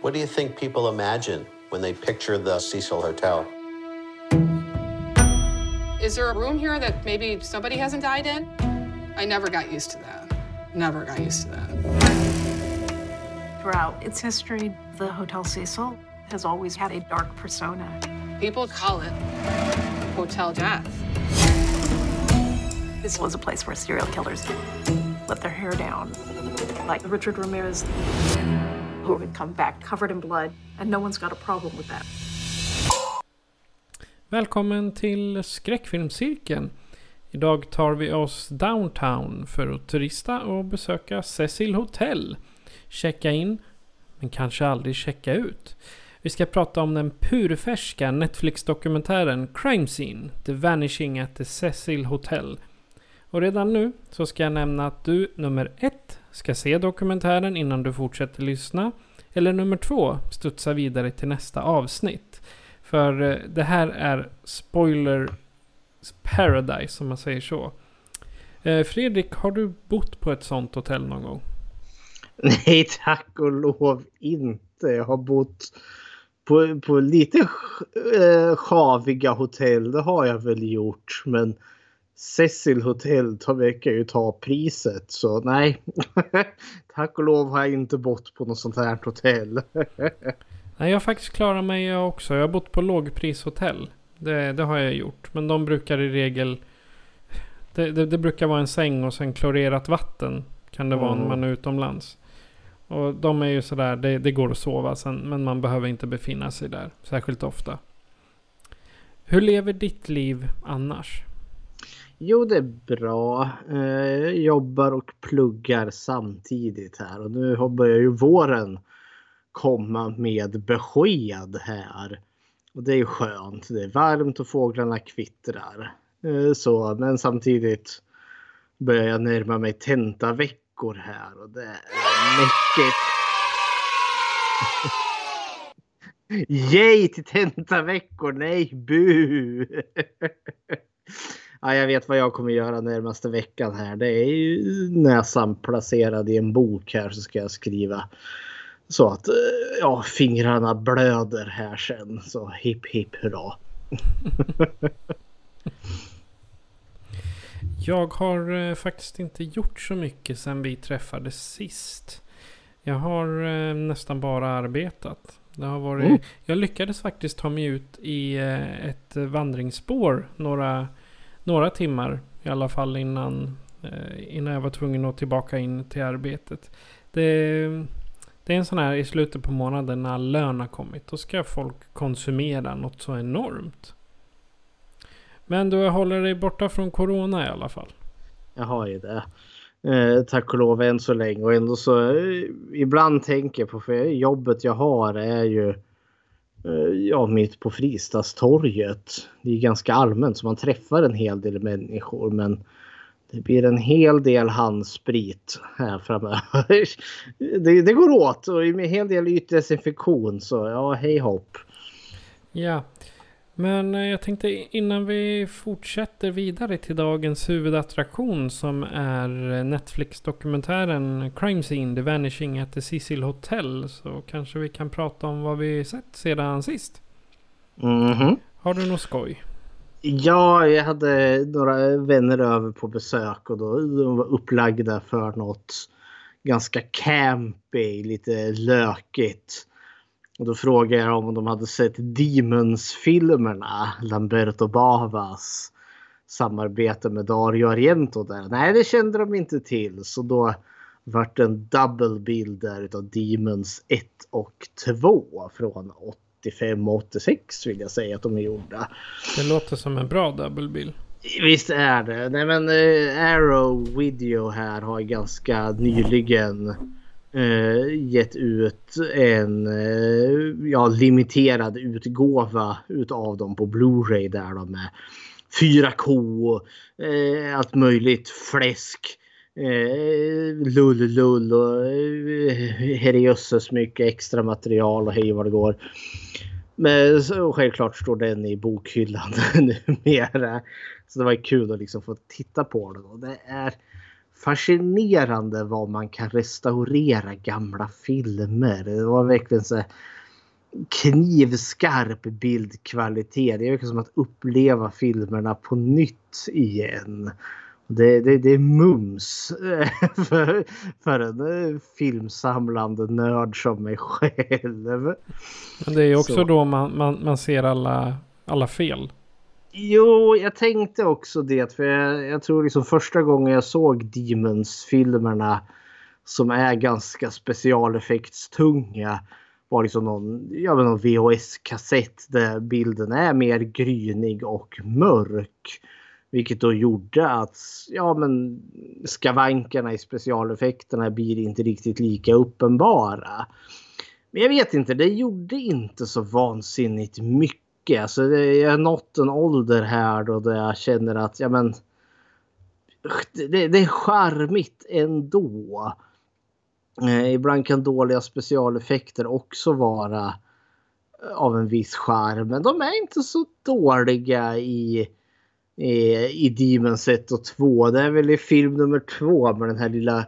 What do you think people imagine when they picture the Cecil Hotel? Is there a room here that maybe somebody hasn't died in? I never got used to that. Never got used to that. Throughout its history, the Hotel Cecil has always had a dark persona. People call it Hotel Death. This was a place where serial killers let their hair down, like Richard Ramirez, who had come back covered in blood, and no one's got a problem with that. Välkommen till Skräckfilmscirkeln. Idag tar vi oss downtown för att turista och besöka Cecil Hotel. Checka in, men kanske aldrig checka ut. Vi ska prata om den purfärska Netflix-dokumentären Crime Scene, The Vanishing at the Cecil Hotel. Och redan nu så ska jag nämna att du nummer ett ska se dokumentären innan du fortsätter lyssna. Eller nummer två, studsa vidare till nästa avsnitt. För eh, det här är spoiler paradise om man säger så. Eh, Fredrik, har du bott på ett sånt hotell någon gång? Nej, tack och lov inte. Jag har bott på, på lite eh, sjaviga hotell. Det har jag väl gjort. Men Cecil Hotel verkar ju ta priset. Så nej, tack och lov har jag inte bott på något sånt här hotell. Nej, jag har faktiskt klarat mig jag också. Jag har bott på lågprishotell. Det, det har jag gjort. Men de brukar i regel... Det, det, det brukar vara en säng och sen klorerat vatten. Kan det vara när Mm. man är utomlands. Och de är ju sådär, det, det går att sova sen. Men man behöver inte befinna sig där särskilt ofta. Hur lever ditt liv annars? Jo, det är bra. Eh, jag jobbar och pluggar samtidigt här och nu börjar ju våren komma med besked här. Och det är skönt. Det är varmt och fåglarna kvittrar. Eh, så, men samtidigt börjar jag närma mig tentaveckor här och det är mycket. Yay till tentaveckor! Nej, bu! ja, jag vet vad jag kommer göra närmaste veckan här. Det är ju näsan placerad i en bok här så ska jag skriva så att eh, ja, fingrarna blöder här sen. Så hipp hipp hurra. Jag har eh, faktiskt inte gjort så mycket sedan vi träffades sist. Jag har eh, nästan bara arbetat. Det har varit, Mm. Jag lyckades faktiskt ta mig ut i eh, ett vandringsspår några, några timmar i alla fall innan, eh, innan jag var tvungen att tillbaka in till arbetet. Det, det är en sån här i slutet på månaden när lön har kommit. Då ska folk konsumera något så enormt. Men du håller dig borta från Corona i alla fall. Jag har ju det. Eh, tack och lov än så länge och ändå så eh, ibland tänker jag på för jobbet jag har är ju eh, Eh, ja, mitt på Fristadstorget. Det är ganska allmänt så man träffar en hel del människor men det blir en hel del handsprit här framöver. det, det går åt och med en hel del ytdesinfektion så ja, hej hopp. Ja, men eh, jag tänkte innan vi fortsätter vidare till dagens huvudattraktion som är eh, Netflix-dokumentären Crime Scene, The Vanishing at the Cecil Hotel så kanske vi kan prata om vad vi sett sedan sist. Mhm. Har du något skoj? Ja, jag hade några vänner över på besök och då de var upplagda för något ganska campy, lite lökigt. Och då frågade jag om de hade sett Demons-filmerna, Lamberto Bavas samarbete med Dario Argento där. Nej, det kände de inte till. Så då vart det en double bild där utav Demons 1 och 2 från 85 och 86 vill jag säga att de är gjorda. Det låter som en bra dubbelbill. Visst är det. Nej men eh, Arrow Video här har ganska nyligen Eh, gett ut en eh, ja, limiterad utgåva utav dem på Blu-ray där de med 4K, eh, allt möjligt fläsk. Eh, lull lull och eh, herrejösses mycket extra material och hej vad det går. Men självklart står den i bokhyllan numera. Så det var kul att liksom få titta på den. Och det är fascinerande vad man kan restaurera gamla filmer. Det var verkligen så knivskarp bildkvalitet. Det är som att uppleva filmerna på nytt igen. Det, det, det är mums för, för en filmsamlande nörd som mig själv. Men det är också Så. då man, man, man ser alla, alla fel. Jo, jag tänkte också det. För jag, jag tror liksom första gången jag såg Demons-filmerna som är ganska specialeffektstunga var liksom någon, någon VHS-kassett där bilden är mer grynig och mörk. Vilket då gjorde att ja, men skavankerna i specialeffekterna blir inte riktigt lika uppenbara. Men jag vet inte, det gjorde inte så vansinnigt mycket. Alltså, det, jag har nått en ålder här då där jag känner att ja, men, det, det är charmigt ändå. Eh, ibland kan dåliga specialeffekter också vara eh, av en viss charm. Men de är inte så dåliga i, i, i Demons 1 och 2. Det är väl i film nummer 2 med den här lilla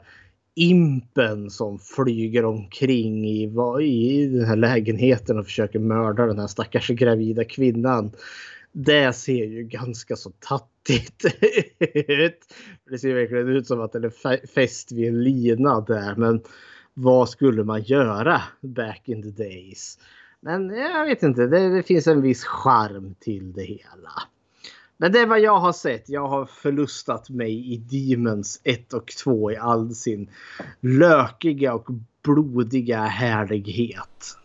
impen som flyger omkring i, i den här lägenheten och försöker mörda den här stackars gravida kvinnan. Det ser ju ganska så tattigt ut. Det ser verkligen ut som att den är fäst vid en lina där. Men vad skulle man göra back in the days? Men jag vet inte, det, det finns en viss charm till det hela. Men det är vad jag har sett. Jag har förlustat mig i Demons 1 och 2 i all sin lökiga och blodiga härlighet.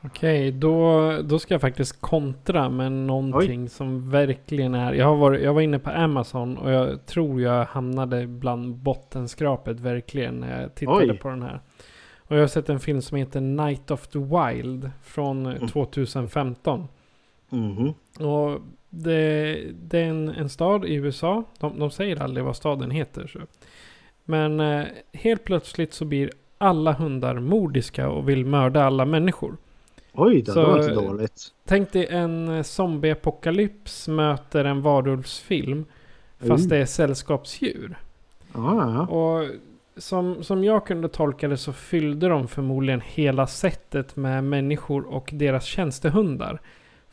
Okej, då, då ska jag faktiskt kontra med någonting som verkligen är... Jag, har varit, jag var inne på Amazon och jag tror jag hamnade bland bottenskrapet verkligen när jag tittade Oj. på den här. Och jag har sett en film som heter Night of the Wild från 2015. Mhm. Och det, det är en, en stad i USA. De, de säger aldrig vad staden heter. Så. Men eh, helt plötsligt så blir alla hundar mordiska och vill mörda alla människor. Oj då, Så- det var inte dåligt. Tänk dig en eh, zombieapokalyps möter en varulvsfilm. Fast Mm. det är sällskapsdjur. Ja. Och som, som jag kunde tolka det så fyllde de förmodligen hela sättet med människor och deras tjänstehundar.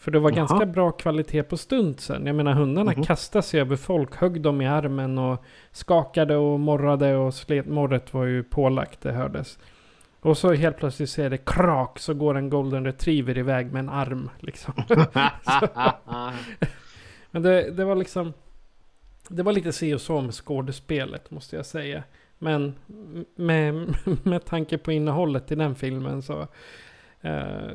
För det var Jaha. ganska bra kvalitet på stuntsen. Jag menar hundarna Mhm. kastade sig över folk, högg dem i armen och skakade och morrade och slet. Morret var ju pålagt, det hördes. Och så helt plötsligt ser det krak så går en golden retriever iväg med en arm. Liksom. Men det, det var liksom... Det var lite se och så med skådespelet måste jag säga. Men med, med tanke på innehållet i den filmen så... eh,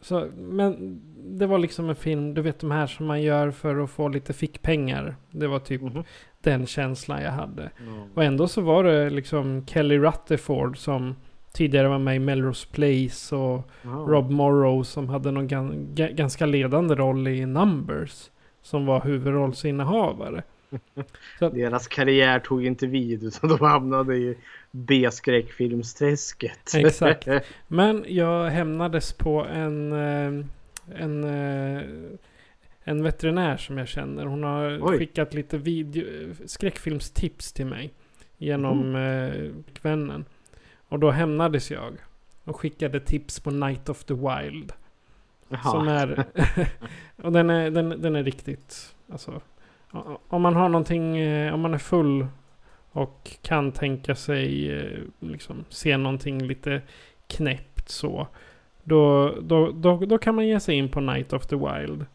så men det var liksom en film, du vet de här som man gör för att få lite fickpengar. Det var typ Mhm. den känslan jag hade. Och ändå så var det liksom Kelly Rutherford som tidigare var med i Melrose Place och Ja. Rob Morrow som hade någon gan- ga- ganska ledande roll i Numbers. Som var huvudrollsinnehavare. Deras karriär tog inte vid utan de hamnade i B-skräckfilmsträsket. Exakt. Men jag hämnades på en, eh, en, eh, en veterinär som jag känner. Hon har Oj. skickat lite video, skräckfilmstips till mig. Genom eh, vännen. Och då hämnades jag. Och skickade tips på Night of the Wild. Som Jaha. är... och den är, den, den är riktigt... Alltså, om man har någonting... eh, Om man är full och kan tänka sig eh, liksom, se någonting lite knäppt så. Då, då, då, då kan man ge sig in på Night of the Wild.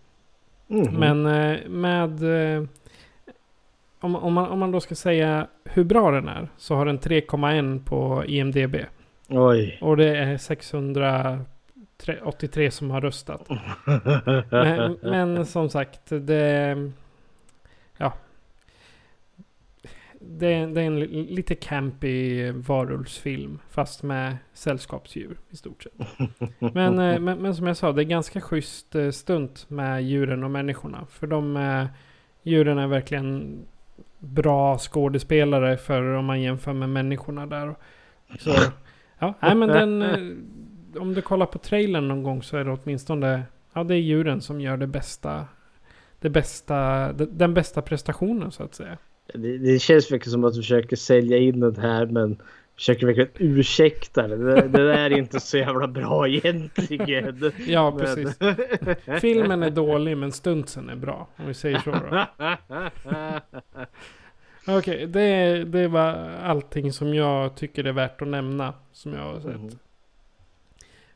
Mhm. Men eh, med... Om, om, man, om man då ska säga hur bra den är. Så har den 3,1 på IMDB. Oj. Och det är 683 som har röstat. Men, men som sagt, det... Ja. Det, är, det är en lite campy varulvsfilm. Fast med sällskapsdjur i stort sett. Men, eh, men, men, som jag sa, det är ganska schysst eh, stunt med djuren och människorna. För de eh, djuren är verkligen bra skådespelare för om man jämför med människorna där. Så, ja, nej men den... Om du kollar på trailern någon gång så är det åtminstone... Ja, det är djuren som gör det bästa... Det bästa... Den bästa prestationen så att säga. Det, det känns verkligen som att du försöker sälja in den här men försöker verkligen ursäkta det. Det, det där är inte så jävla bra egentligen. ja, precis. Filmen är dålig men stuntsen är bra. Om vi säger så då. Okej, okay, det, det var allting som jag tycker är värt att nämna. Som jag har sett. Mm.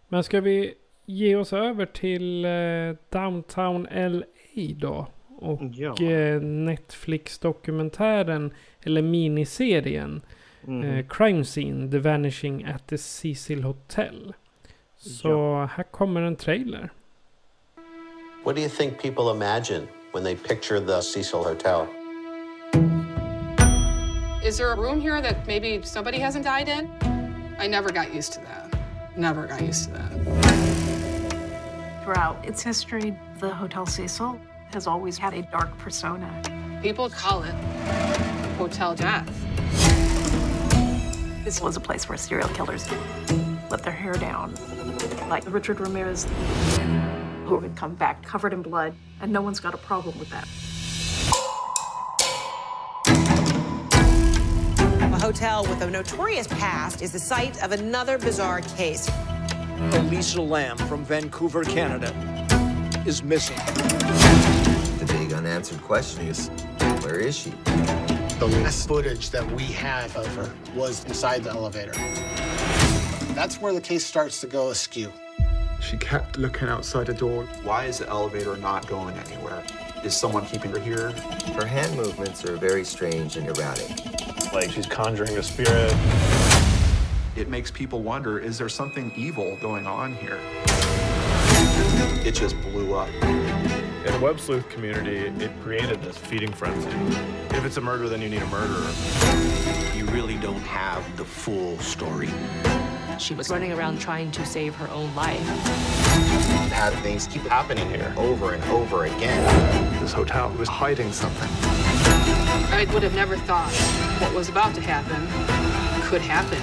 Men ska vi ge oss över till eh, Downtown LA då? Och ja. Eh, Netflix-dokumentären, eller miniserien, mm. eh, Crime Scene, The Vanishing at the Cecil Hotel. Så ja. här kommer en trailer. What do you think people imagine when they picture the Cecil Hotel? Is there a room here that maybe somebody hasn't died in? I never got used to that. Never got used to that. Throughout its history, the Hotel Cecil has always had a dark persona. People call it Hotel Death. This was a place where serial killers let their hair down, like Richard Ramirez, who would come back covered in blood, and no one's got a problem with that. A hotel with a notorious past is the site of another bizarre case. Elisa Lamb from Vancouver, Canada, is missing big unanswered question is, where is she? The last footage that we have of her was inside the elevator. That's where the case starts to go askew. She kept looking outside the door. Why is the elevator not going anywhere? Is someone keeping her here? Her hand movements are very strange and erratic. Like she's conjuring a spirit. It makes people wonder, is there something evil going on here? It just blew up. In the web sleuth community, it created this feeding frenzy. If it's a murder, then you need a murderer. You really don't have the full story. She was running around trying to save her own life. Had things keep happening here over and over again. This hotel was hiding something. I would have never thought what was about to happen could happen.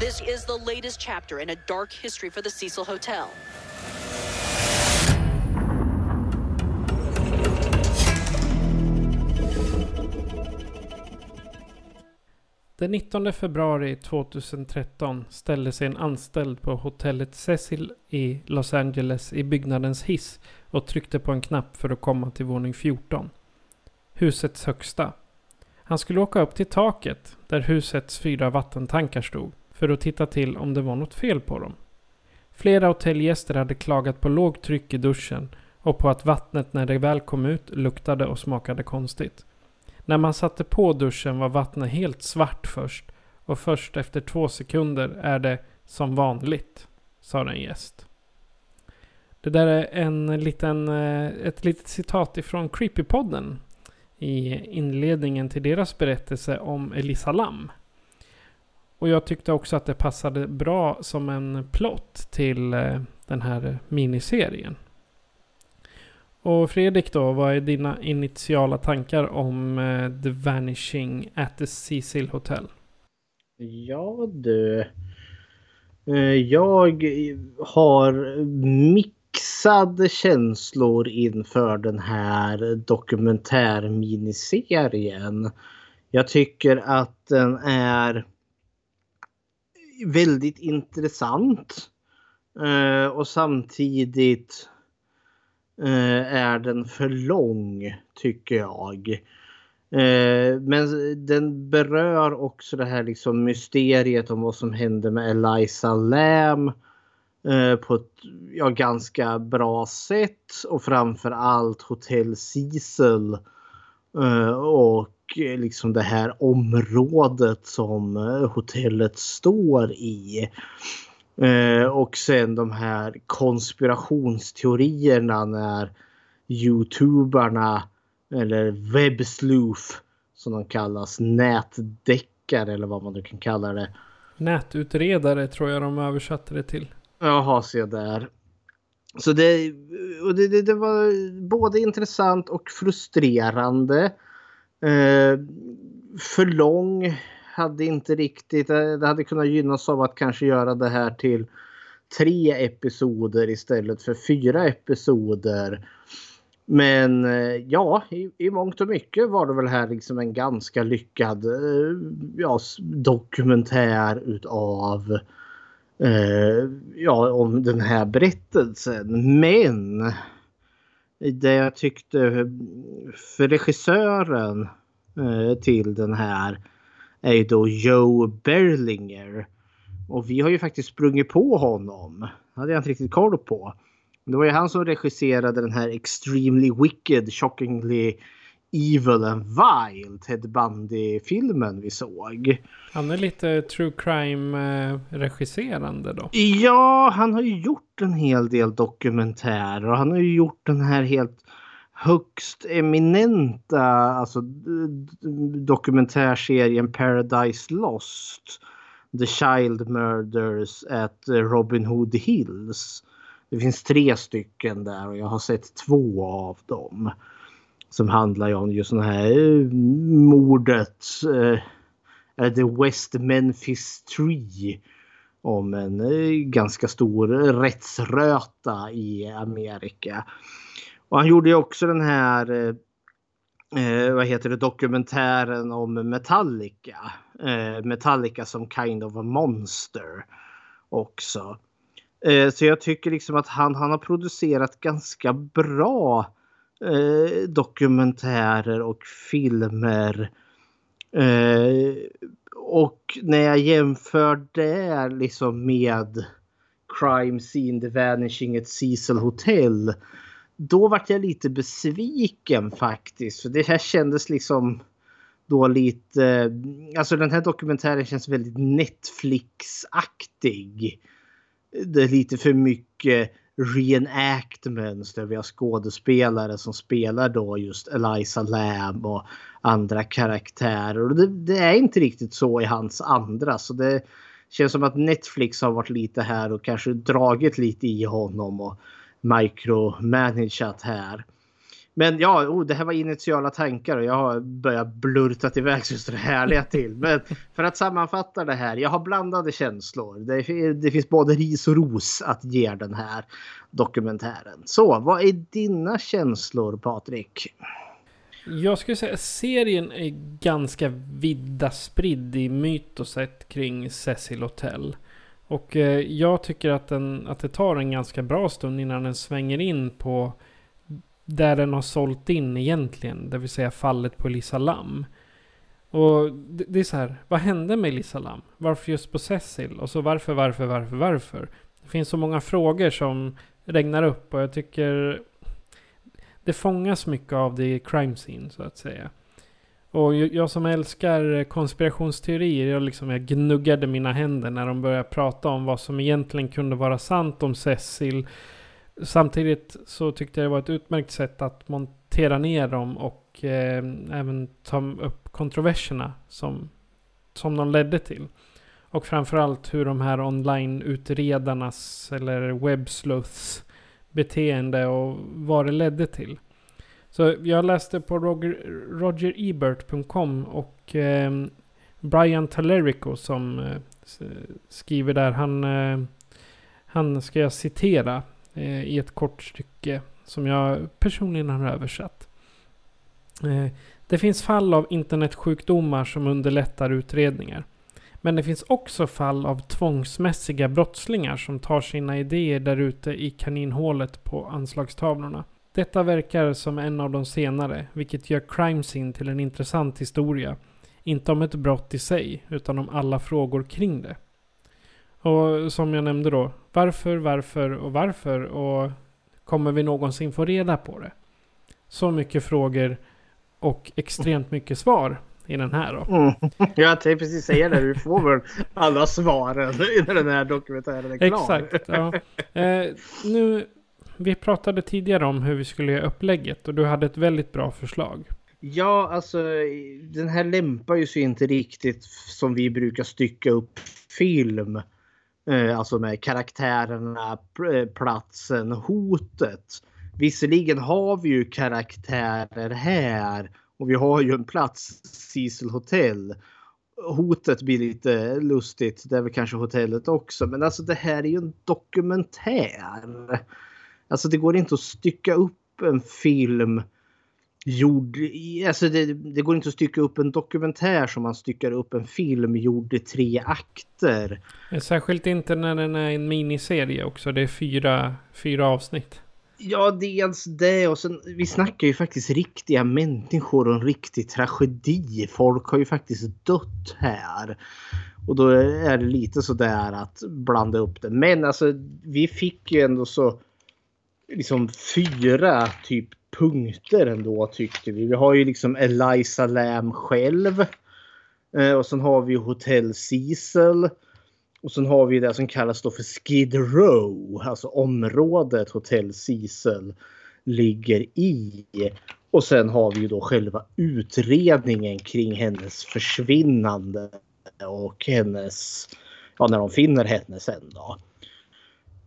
This is the latest chapter in a dark history for the Cecil Hotel. Den 19 februari 2013 ställde sig en anställd på hotellet Cecil i Los Angeles i byggnadens hiss och tryckte på en knapp för att komma till våning 14. Husets högsta. Han skulle åka upp till taket där husets fyra vattentankar stod för att titta till om det var något fel på dem. Flera hotellgäster hade klagat på lågt tryck i duschen och på att vattnet när det väl kom ut luktade och smakade konstigt. När man satte på duschen var vattnet helt svart först och först efter två sekunder är det som vanligt, sa en gäst. Det där är en liten, eh, ett litet citat ifrån Creepypodden i inledningen till deras berättelse om Elisa Lam. Och jag tyckte också att det passade bra som en plott till eh, den här miniserien. Och Fredrik då, vad är dina initiala tankar om eh, The Vanishing at the Cecil Hotel? Ja du. Eh, jag har mixade känslor inför den här dokumentärminiserien. Jag tycker att den är väldigt intressant. Eh, och samtidigt Eh, är den för lång tycker jag. Eh, men den berör också det här liksom mysteriet om vad som hände med Eliza Lam eh, på ett ja, ganska bra sätt och framför allt Hotell Cecil och liksom det här området som hotellet står i. Eh, och sen de här konspirationsteorierna när youtubarna Eller webbsloof som de kallas. Nätdeckare eller vad man nu kan kalla det. Nätutredare tror jag de översatte det till. Jaha, se där. Så det, och det, det, det var både intressant och frustrerande. Eh, för lång. Hade inte riktigt. Eh, det hade kunnat gynnas av att kanske göra det här till tre episoder istället för fyra episoder. Men eh, ja, i, i mångt och mycket var det väl här liksom en ganska lyckad eh, ja, dokumentär utav eh, ja, om den här berättelsen. Men det jag tyckte för regissören eh, till den här är ju då Joe Berlinger. Och vi har ju faktiskt sprungit på honom. Det hade jag inte riktigt koll på. Det var ju han som regisserade den här Extremely Wicked, Shockingly Evil and Vile Ted Bundy-filmen vi såg. Han är lite true crime-regisserande då? Ja, han har ju gjort en hel del dokumentärer och han har ju gjort den här helt högst eminenta alltså, dokumentärserien Paradise Lost. The Child Murders at Robin Hood Hills. Det finns tre stycken där och jag har sett två av dem. Som handlar om just det här eh, mordet. Eh, The West Memphis Tree. Om en eh, ganska stor rättsröta i Amerika. Och han gjorde ju också den här eh, eh, vad heter det, dokumentären om Metallica. Eh, Metallica som kind of a monster också. Eh, så jag tycker liksom att han, han har producerat ganska bra eh, dokumentärer och filmer. Eh, och när jag jämför det liksom med Crime Scene, The Vanishing at Cecil Hotel. Då vart jag lite besviken faktiskt. För det här kändes liksom då lite, alltså den här dokumentären känns väldigt Netflix-aktig. Det är lite för mycket reenactments där vi har skådespelare som spelar då just Eliza Lamb och andra karaktärer. Och det, det, är inte riktigt så i hans andra. Så det känns som att Netflix har varit lite här och kanske dragit lite i honom och micromanageat här. Men ja, oh, det här var initiala tankar och jag har börjat blurta iväg så det härliga till. Men för att sammanfatta det här. Jag har blandade känslor. Det, det finns både ris och ros att ge den här dokumentären. Så vad är dina känslor Patrik? Jag skulle säga att serien är ganska vidda spridd i mytoset kring Cecil Hotel. Och eh, jag tycker att, den, att det tar en ganska bra stund innan den svänger in på där den har sålt in egentligen. Det vill säga fallet på Lisa Lam. Och det, det är så här, vad hände med Lisa Lam? Varför just på Cecil? Och så varför, varför, varför, varför? Det finns så många frågor som regnar upp och jag tycker det fångas mycket av det i crime scene så att säga. Och jag som älskar konspirationsteorier, jag, liksom, jag gnuggade mina händer när de började prata om vad som egentligen kunde vara sant om Cecil. Samtidigt så tyckte jag det var ett utmärkt sätt att montera ner dem och eh, även ta upp kontroverserna som, som de ledde till. Och framförallt hur de här online-utredarnas eller webbsluths beteende och vad det ledde till. Så jag läste på Roger, rogerebert.com och eh, Brian Talerico som eh, skriver där. Han, eh, han ska jag citera eh, i ett kort stycke som jag personligen har översatt. Eh, det finns fall av internetsjukdomar som underlättar utredningar. Men det finns också fall av tvångsmässiga brottslingar som tar sina idéer där ute i kaninhålet på anslagstavlorna. Detta verkar som en av de senare, vilket gör Crime Scene till en intressant historia. Inte om ett brott i sig, utan om alla frågor kring det. Och som jag nämnde då, varför, varför och varför? Och kommer vi någonsin få reda på det? Så mycket frågor och extremt mycket svar i den här då. Mm. Jag tänkte precis säga det, du får väl alla svaren när den här dokumentären är klar. Exakt. Ja. Eh, nu vi pratade tidigare om hur vi skulle göra upplägget och du hade ett väldigt bra förslag. Ja, alltså den här lämpar ju sig inte riktigt som vi brukar stycka upp film. Eh, alltså med karaktärerna, eh, platsen, hotet. Visserligen har vi ju karaktärer här och vi har ju en plats, Cecil Hotel. Hotet blir lite lustigt, det är väl kanske hotellet också. Men alltså det här är ju en dokumentär. Alltså det går inte att stycka upp en film gjord... Alltså det, det, går inte att stycka upp en dokumentär som man styckar upp en film gjord i tre akter. Särskilt inte när den är en miniserie också. Det är fyra, fyra avsnitt. Ja, dels det och sen vi snackar ju faktiskt riktiga människor och en riktig tragedi. Folk har ju faktiskt dött här. Och då är det lite sådär att blanda upp det. Men alltså vi fick ju ändå så liksom fyra typ punkter ändå tyckte vi. Vi har ju liksom Eliza Lam själv. Eh, och sen har vi Hotel Cecil. Och sen har vi det som kallas då för Skid Row, alltså området Hotel Cecil ligger i. Och sen har vi ju då själva utredningen kring hennes försvinnande och hennes, ja när de finner henne sen då.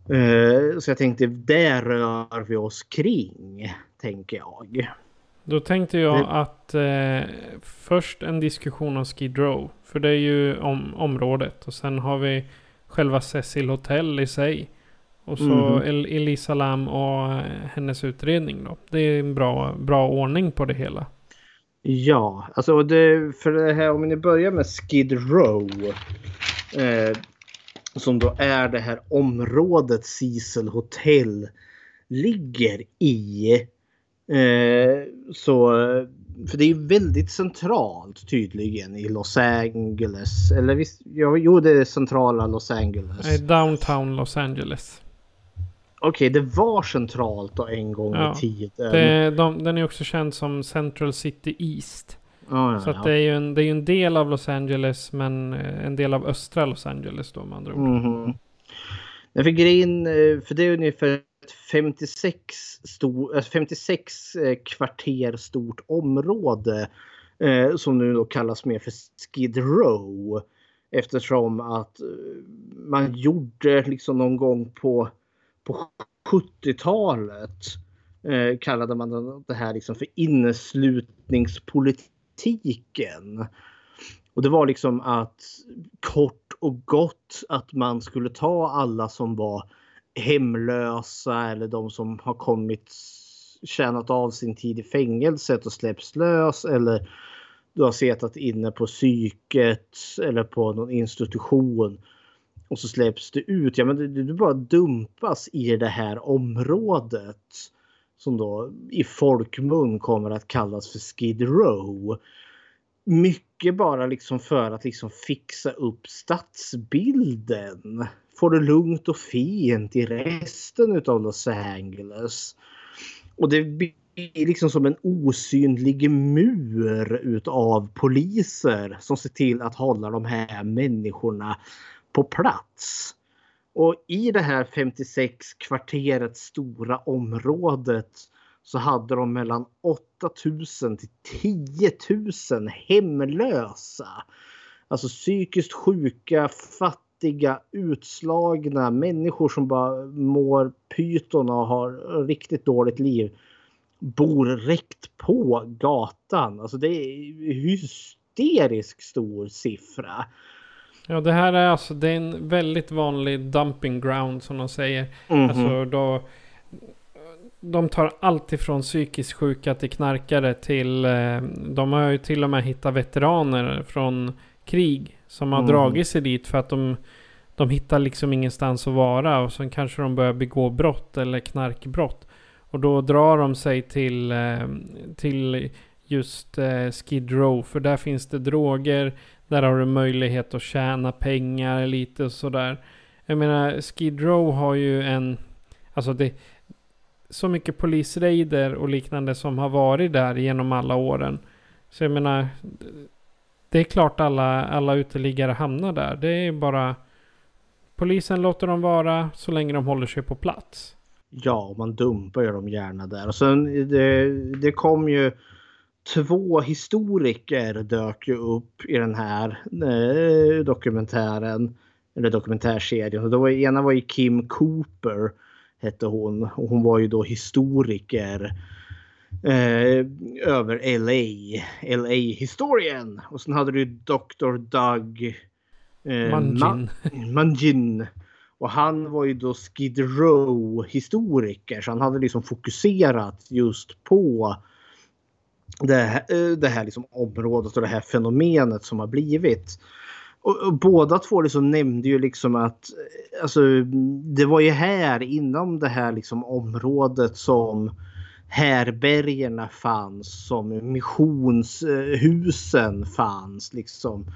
Eh, så jag tänkte där rör vi oss kring, tänker jag. Då tänkte jag det... att eh, först en diskussion om Skid Row. För det är ju om, området. Och sen har vi själva Cecil Hotel i sig. Och så mm. Elisa Lam och eh, hennes utredning då. Det är en bra, bra ordning på det hela. Ja, alltså det, för det här om ni börjar med Skid Row. Eh, som då är det här området Cecil Hotel ligger i. Eh, så, för det är väldigt centralt tydligen i Los Angeles. Eller visst, ja, jo det är centrala Los Angeles. Nej, downtown Los Angeles. Okej, okay, det var centralt då en gång ja, i tiden. Det, de, den är också känd som Central City East. Oh, ja, så att det är ju en, det är en del av Los Angeles men eh, en del av östra Los Angeles då med andra ord. Mm -hmm. för grejen, eh, för det är ungefär 56, stor, 56 eh, kvarter stort område eh, som nu då kallas mer för Skid Row. Eftersom att man gjorde liksom någon gång på, på 70-talet eh, kallade man det här liksom för inneslutningspolitik kritiken. Och det var liksom att kort och gott att man skulle ta alla som var hemlösa eller de som har kommit tjänat av sin tid i fängelset och släpps lös eller du har suttit inne på psyket eller på någon institution och så släpps du ut. Ja, men du, du bara dumpas i det här området som då i folkmun kommer att kallas för Skid Row. Mycket bara liksom för att liksom fixa upp stadsbilden. Få det lugnt och fint i resten av Los Angeles. Och det blir liksom som en osynlig mur utav poliser som ser till att hålla de här människorna på plats. Och i det här 56 kvarteret stora området så hade de mellan 8000 till 10 000 hemlösa. Alltså psykiskt sjuka, fattiga, utslagna människor som bara mår pyton och har riktigt dåligt liv. Bor rätt på gatan. Alltså det är hysteriskt stor siffra. Ja, det här är alltså det är en väldigt vanlig dumping ground som de säger. Mm -hmm. Alltså då, de tar allt ifrån psykiskt sjuka till knarkare till... Eh, de har ju till och med hittat veteraner från krig som har mm. dragit sig dit för att de, de hittar liksom ingenstans att vara och sen kanske de börjar begå brott eller knarkbrott. Och då drar de sig till, eh, till just eh, Skid Row för där finns det droger, där har du möjlighet att tjäna pengar lite och sådär. Jag menar, Skid Row har ju en... Alltså det... Så mycket polisraider och liknande som har varit där genom alla åren. Så jag menar... Det är klart alla, alla uteliggare hamnar där. Det är bara... Polisen låter dem vara så länge de håller sig på plats. Ja, man dumpar ju dem gärna där. Och sen det, det kom ju två historiker dök ju upp i den här eh, dokumentären. Eller dokumentärserien. Och då var, ena var ju Kim Cooper. Hette hon. Och hon var ju då historiker. Eh, över LA. LA historien. Och sen hade du Dr. Doug. Eh, Mangin. Ma- Mangin. Och han var ju då Skid Row historiker. Så han hade liksom fokuserat just på det här, eh, det här liksom området och det här fenomenet som har blivit. Och, och båda två liksom nämnde ju liksom att eh, alltså, det var ju här inom det här liksom området som härbergerna fanns, som missionshusen fanns. Liksom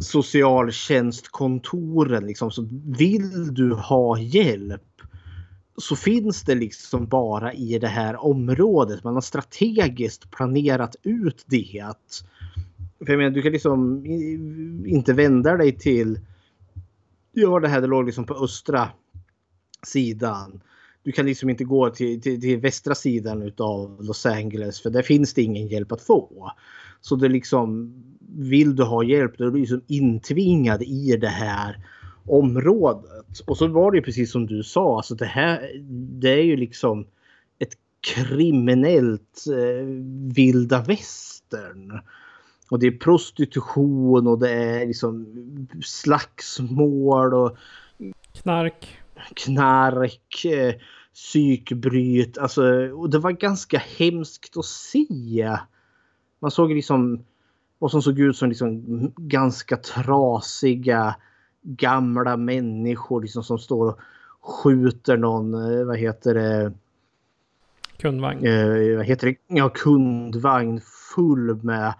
socialtjänstkontoren. Liksom. Så vill du ha hjälp så finns det liksom bara i det här området. Man har strategiskt planerat ut det. För jag menar, du kan liksom inte vända dig till... Ja, det här det låg liksom på östra sidan. Du kan liksom inte gå till, till, till västra sidan utav Los Angeles för där finns det ingen hjälp att få. Så det liksom, vill du ha hjälp då är du liksom intvingad i det här området. Och så var det ju precis som du sa, alltså det här det är ju liksom ett kriminellt eh, vilda västern. Och det är prostitution och det är liksom slagsmål och knark. Knark, eh, psykbryt. Alltså, och det var ganska hemskt att se. Man såg liksom vad som såg ut som liksom ganska trasiga gamla människor liksom som står och skjuter någon, eh, vad heter det? Kundvagn. Eh, vad heter det? Ja, kundvagn full med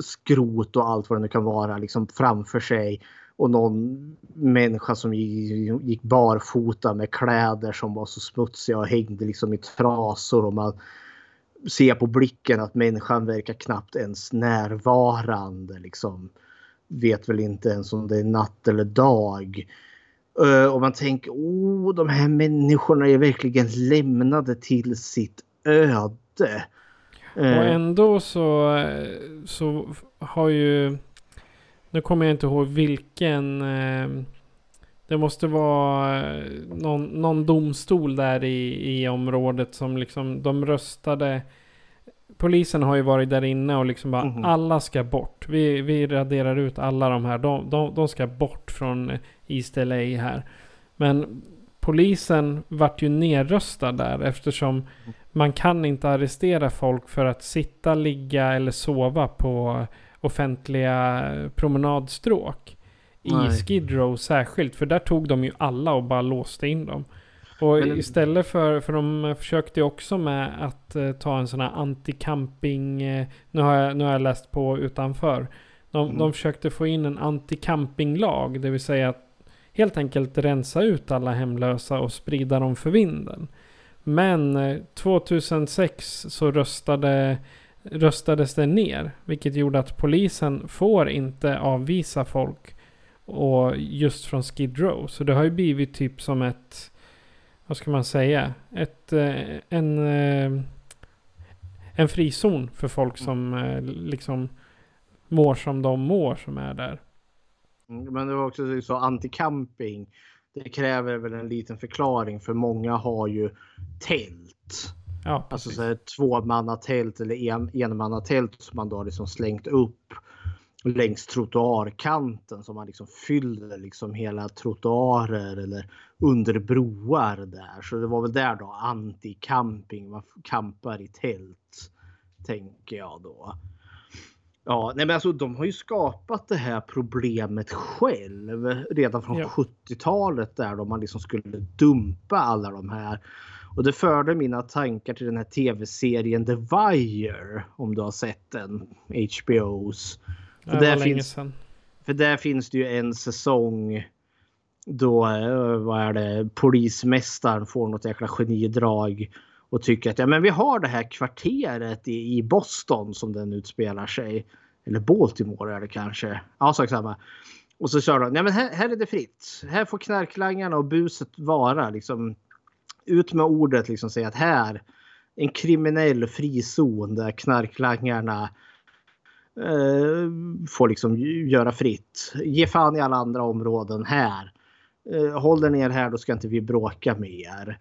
skrot och allt vad det nu kan vara liksom framför sig. Och någon människa som gick barfota med kläder som var så smutsiga och hängde liksom i trasor. Och man ser på blicken att människan verkar knappt ens närvarande. Liksom vet väl inte ens om det är natt eller dag. Eh, och man tänker, oh, de här människorna är verkligen lämnade till sitt öde. Eh. Och ändå så, eh, så har ju, nu kommer jag inte ihåg vilken, det måste vara någon, någon domstol där i, i området som liksom, de röstade polisen har ju varit där inne och liksom bara mm. alla ska bort. Vi, vi raderar ut alla de här. De, de, de ska bort från East LA här. Men polisen vart ju nerröstad där eftersom man kan inte arrestera folk för att sitta, ligga eller sova på offentliga promenadstråk. I Nej. Skid Row särskilt. För där tog de ju alla och bara låste in dem. Och Men, istället för, för de försökte också med att uh, ta en sån här anti-camping, uh, nu, har jag, nu har jag läst på utanför. De, mm. de försökte få in en anti-campinglag, det vill säga att helt enkelt rensa ut alla hemlösa och sprida dem för vinden. Men uh, eh, 2006 så röstade, röstades det ner, vilket gjorde att polisen får inte avvisa folk och just från Skid Row. Så det har ju blivit typ som ett vad ska man säga, ett, eh, en, eh, en frizon för folk mm. som eh, liksom mår som de mår som är där. Mm, men det var också så anti-camping. Det kräver väl en liten förklaring för många har ju tält. Ja, alltså så här, tvåmannatält eller en, enmannatält som man då liksom slängt upp längs trottoarkanten som man liksom fyller liksom hela trottoarer eller under broar där. Så det var väl där då anti-camping, man kampar i tält. Tänker jag då. Ja, nej men alltså de har ju skapat det här problemet själv redan från ja. 70-talet där då man liksom skulle dumpa alla de här. Och det förde mina tankar till den här tv-serien The Wire om du har sett den. HBOs. För, där finns, för där finns det ju en säsong då eh, vad är det, polismästaren får något jäkla genidrag och tycker att ja, men vi har det här kvarteret i, i Boston som den utspelar sig. Eller Baltimore är det kanske. Ja, sak samma. Och så kör de. nej men här, här är det fritt. Här får knarklangarna och buset vara. Liksom, ut med ordet liksom säga att här en kriminell frizon där knarklangarna eh, får liksom göra fritt. Ge fan i alla andra områden här. Eh, håll dig ner här, då ska inte vi bråka med er.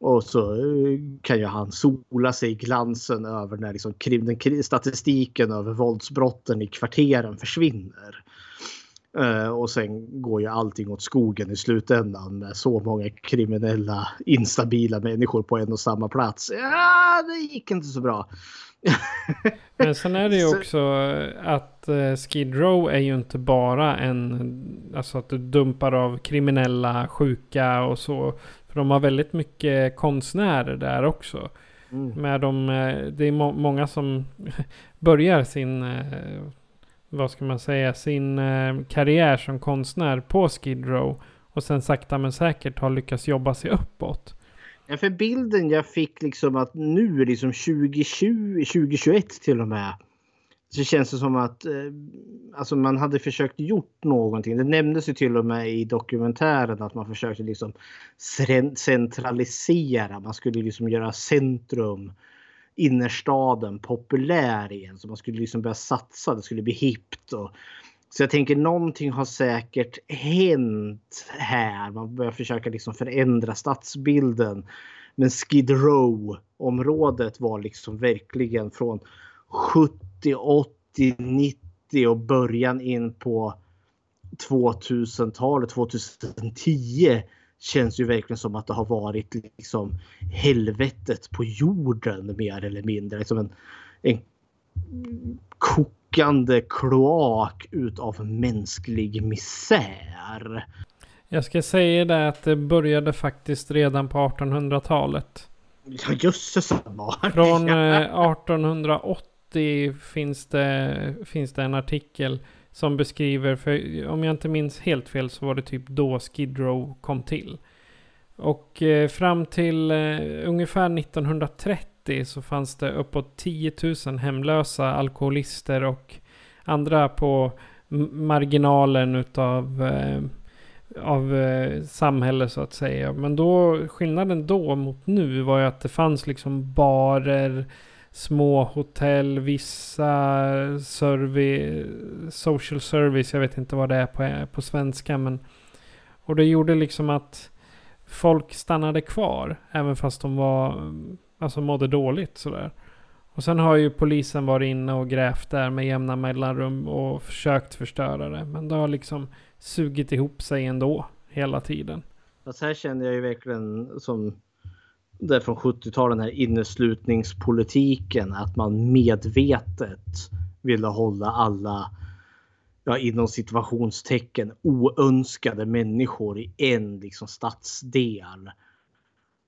Och så eh, kan ju han sola sig i glansen över när liksom den, statistiken över våldsbrotten i kvarteren försvinner. Uh, och sen går ju allting åt skogen i slutändan med så många kriminella instabila människor på en och samma plats. Ja, det gick inte så bra. Men sen är det ju också att Skid Row är ju inte bara en, alltså att du dumpar av kriminella, sjuka och så. För de har väldigt mycket konstnärer där också. Mm. Med de, eh, det är må många som börjar sin vad ska man säga, sin eh, karriär som konstnär på Skid Row. Och sen sakta men säkert har lyckats jobba sig uppåt. Ja, för bilden jag fick liksom att nu liksom 2020, 2021 till och med. Så känns det som att eh, alltså man hade försökt gjort någonting. Det nämndes ju till och med i dokumentären att man försökte liksom centralisera. Man skulle liksom göra centrum innerstaden populär igen. Så man skulle liksom börja satsa, det skulle bli hippt. Och, så jag tänker någonting har säkert hänt här. Man börjar försöka liksom förändra stadsbilden. Men Skid Row-området var liksom verkligen från 70, 80, 90 och början in på 2000-talet, 2010 känns ju verkligen som att det har varit liksom helvetet på jorden mer eller mindre. Liksom en, en kokande kloak utav mänsklig misär. Jag ska säga det att det började faktiskt redan på 1800-talet. Ja, jösses Från eh, 1808 finns det, finns det en artikel som beskriver, för om jag inte minns helt fel så var det typ då Skid Row kom till. Och eh, fram till eh, ungefär 1930 så fanns det uppåt 10 000 hemlösa alkoholister och andra på marginalen utav eh, av eh, samhälle så att säga. Men då skillnaden då mot nu var ju att det fanns liksom barer, små hotell, vissa service, social service, jag vet inte vad det är på, på svenska. Men, och det gjorde liksom att folk stannade kvar, även fast de var, alltså mådde dåligt sådär. Och sen har ju polisen varit inne och grävt där med jämna mellanrum och försökt förstöra det. Men det har liksom sugit ihop sig ändå hela tiden. Fast här känner jag ju verkligen som det från 70-talet, den här inneslutningspolitiken, att man medvetet ville hålla alla ja, inom situationstecken oönskade människor i en liksom, stadsdel.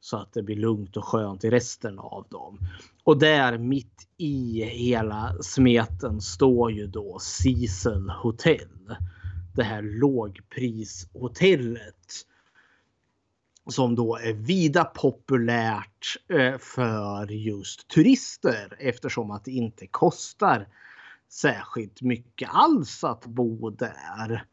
Så att det blir lugnt och skönt i resten av dem. Och där mitt i hela smeten står ju då Cecil Hotel. Det här lågprishotellet som då är vida populärt eh, för just turister eftersom att det inte kostar särskilt mycket alls att bo där.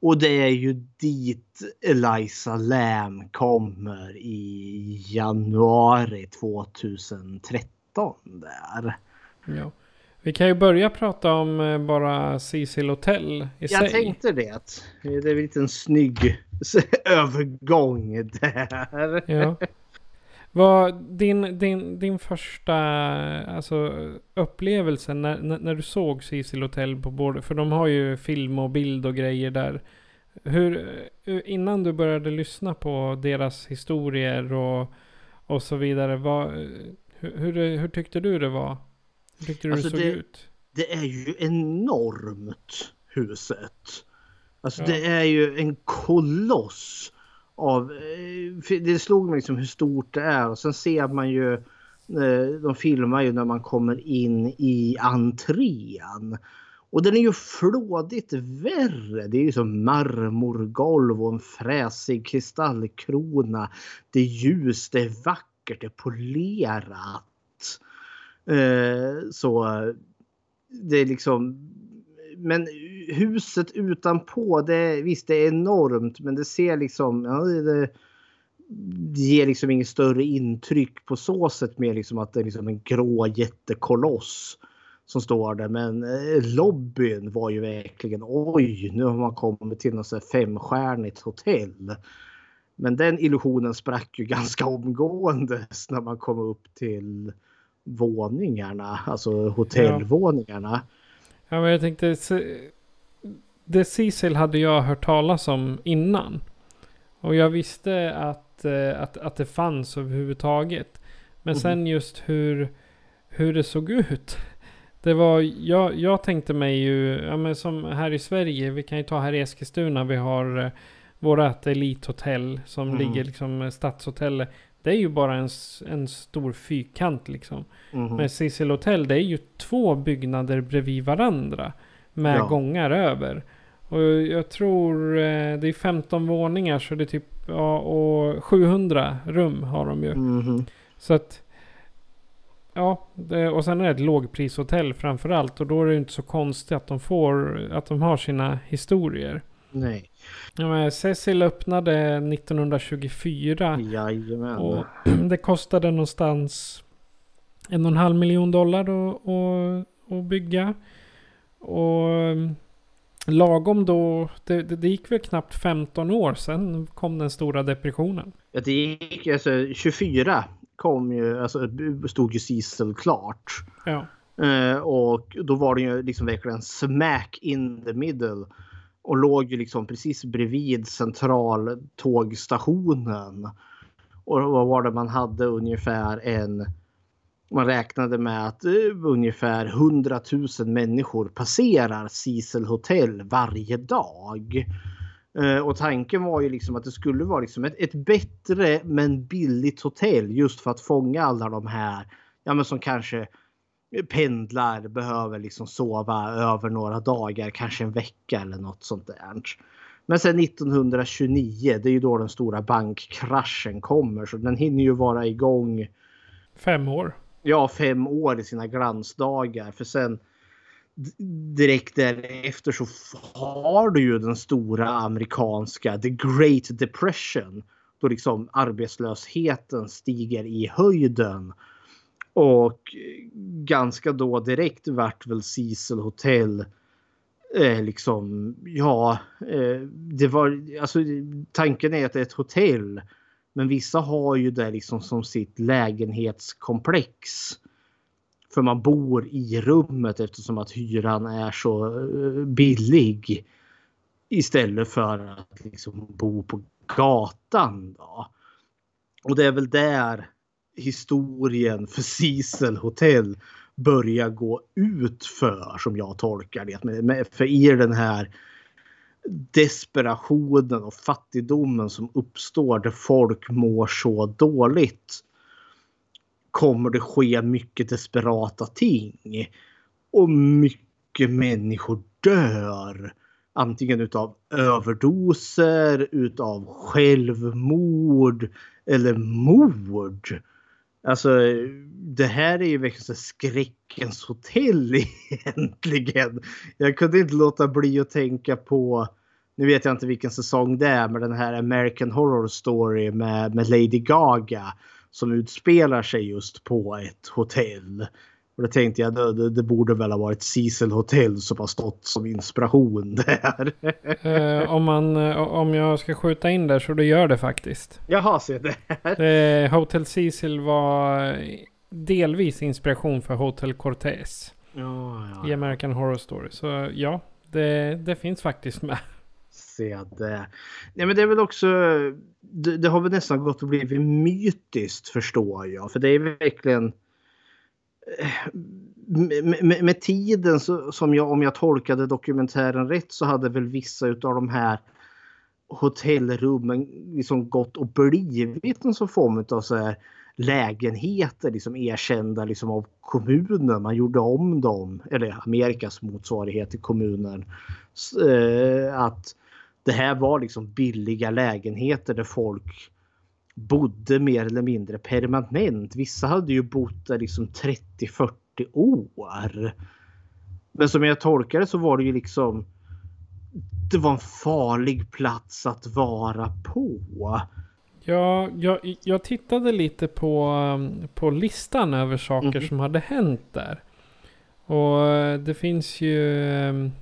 Och det är ju dit Eliza Lam kommer i januari 2013 där. Ja. Vi kan ju börja prata om eh, bara Cecil Hotel i Jag sig. Jag tänkte det. Det är en liten snygg övergång där. Ja. Vad din, din, din första alltså, upplevelse när, när, när du såg Cecil Hotel på bordet? För de har ju film och bild och grejer där. Hur, innan du började lyssna på deras historier och, och så vidare. Vad, hur, hur, hur tyckte du det var? Hur tyckte du alltså det såg det, ut? Det är ju enormt huset. Alltså ja. det är ju en koloss av... Eh, det slog mig liksom hur stort det är och sen ser man ju eh, de filmar ju när man kommer in i entrén. Och den är ju flådigt värre. Det är ju som marmorgolv och en fräsig kristallkrona. Det är ljus, det är vackert, det är polerat. Eh, så det är liksom men huset utanpå, det, visst det är enormt men det ser liksom, ja, det, det ger liksom inget större intryck på så sätt mer liksom att det är liksom en grå jättekoloss som står där. Men eh, lobbyn var ju verkligen oj, nu har man kommit till något femstjärnigt hotell. Men den illusionen sprack ju ganska omgående när man kom upp till våningarna, alltså hotellvåningarna. Ja, men jag tänkte, det Cecil hade jag hört talas om innan. Och jag visste att, eh, att, att det fanns överhuvudtaget. Men mm. sen just hur, hur det såg ut. Det var, jag, jag tänkte mig ju, ja men som här i Sverige, vi kan ju ta här i Eskilstuna, vi har eh, vårat elithotell som mm. ligger liksom eh, stadshotellet. Det är ju bara en, en stor fyrkant liksom. Mm. Men Cecil Hotel det är ju två byggnader bredvid varandra. Med ja. gångar över. Och jag tror eh, det är 15 våningar så det är typ ja, och 700 rum har de ju. Mm. Så att Ja, det, och sen är det ett lågprishotell framförallt. Och då är det inte så konstigt att de får, att de har sina historier. Nej. Ja, men Cecil öppnade 1924. Jajamän. Och det kostade någonstans en och en halv miljon dollar att bygga. Och lagom då, det, det, gick väl knappt 15 år sedan kom den stora depressionen. Ja, det gick alltså 24 kom ju, alltså stod ju Cecil klart. Ja. Eh, och då var det ju liksom verkligen smack in the middle. Och låg ju liksom precis bredvid centraltågstationen. Och vad var det man hade ungefär en man räknade med att uh, ungefär 100 000 människor passerar Cecil Hotel varje dag. Uh, och tanken var ju liksom att det skulle vara liksom ett, ett, bättre men billigt hotell just för att fånga alla de här ja, men som kanske pendlar, behöver liksom sova över några dagar, kanske en vecka eller något sånt där. Men sen 1929, det är ju då den stora bankkraschen kommer så den hinner ju vara igång. Fem år ja, fem år i sina glansdagar. För sen direkt därefter så har du ju den stora amerikanska The Great Depression. Då liksom arbetslösheten stiger i höjden. Och ganska då direkt vart väl Cecil Hotel eh, liksom, ja, eh, det var, alltså tanken är att det är ett hotell men vissa har ju det liksom som sitt lägenhetskomplex. För man bor i rummet eftersom att hyran är så eh, billig. Istället för att liksom bo på gatan. Då. Och det är väl där historien för Cecil Hotel börjar gå ut för som jag tolkar det. För i den här desperationen och fattigdomen som uppstår där folk mår så dåligt kommer det ske mycket desperata ting. Och mycket människor dör. Antingen utav överdoser, utav självmord eller mord. Alltså det här är ju verkligen skräckens hotell egentligen. Jag kunde inte låta bli att tänka på nu vet jag inte vilken säsong det är, men den här American Horror Story med, med Lady Gaga som utspelar sig just på ett hotell. Och då tänkte jag det, det borde väl ha varit Cecil Hotel som har stått som inspiration där. uh, om, man, uh, om jag ska skjuta in där så det gör det faktiskt. Jaha, se där. Uh, Hotel Cecil var delvis inspiration för Hotel Cortez. Ja, ja. I American Horror Story. Så ja, det, det finns faktiskt med se det. Nej, men det är väl också. Det, det har väl nästan gått att bli mytiskt förstår jag, för det är verkligen. Eh, med, med, med tiden så, som jag, om jag tolkade dokumentären rätt så hade väl vissa av de här hotellrummen liksom gått och blivit en sån form av så här lägenheter liksom erkända liksom av kommunen. Man gjorde om dem, eller Amerikas motsvarighet till kommunen. Eh, att det här var liksom billiga lägenheter där folk bodde mer eller mindre permanent. Vissa hade ju bott där liksom 30-40 år. Men som jag tolkar det så var det ju liksom det var en farlig plats att vara på. Ja, jag, jag tittade lite på, um, på listan över saker Mhm. som hade hänt där. Och eh, det finns ju um,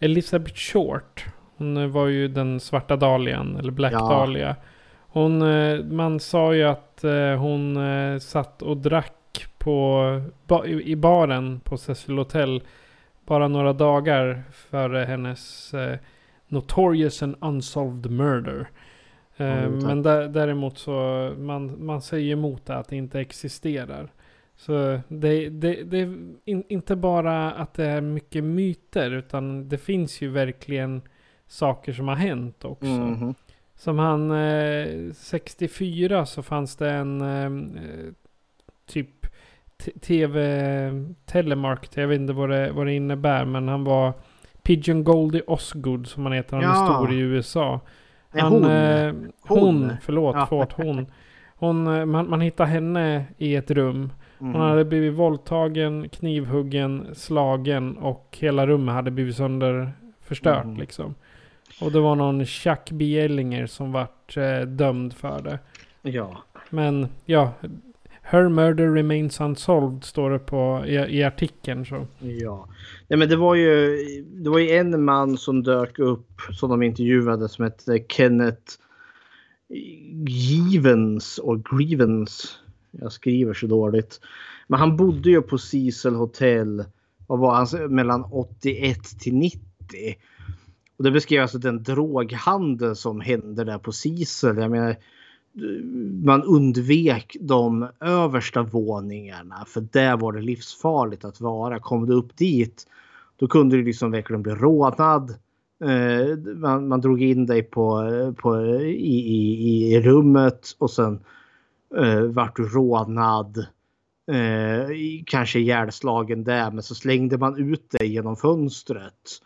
Elizabeth Short. Hon var ju den svarta dahlian, eller Black Ja. Dahlia. Hon, eh, man sa ju att eh, hon eh, satt och drack på, i baren på Cecil Hotel bara några dagar före hennes Notorious and Unsolved Murder. Tack. men där, däremot så man, man säger emot det att det inte existerar. Så det, det, det är in, inte bara att det är mycket myter utan det finns ju verkligen saker som har hänt också. Mhm. Som han eh, 64 så fanns det en eh, typ tv telemark. Jag vet inte vad det, vad det innebär men han var Pigeon Goldie Osgood som han heter. Han är Ja. stor i USA. Han, hon. eh, hon. Hon. förlåt, Ja. förlåt, hon. hon eh, man, man hittar henne i ett rum. Hon Mhm. hade blivit våldtagen, knivhuggen, slagen och hela rummet hade blivit sönder förstört Mhm. liksom. Och det var någon Chuck B. Ellinger som vart eh, dömd för det. Ja. Men ja, Her murder remains unsolved står det på i, i artikeln. Så. Ja. Nej, men det var ju det var ju en man som dök upp som de intervjuade som hette Kenneth Givens och Grievens. Jag skriver så dåligt. Men han bodde ju på Cecil Hotel. Vad var han? Mellan 81 till 90. Och det beskrev alltså den droghandel som hände där på Sisel. Jag menar, man undvek de översta våningarna för där var det livsfarligt att vara. Kom du upp dit då kunde du liksom verkligen bli rånad. Eh, man, man drog in dig på, på, i, i, i rummet och sen eh, vart du rånad. Eh, kanske ihjälslagen där men så slängde man ut dig genom fönstret.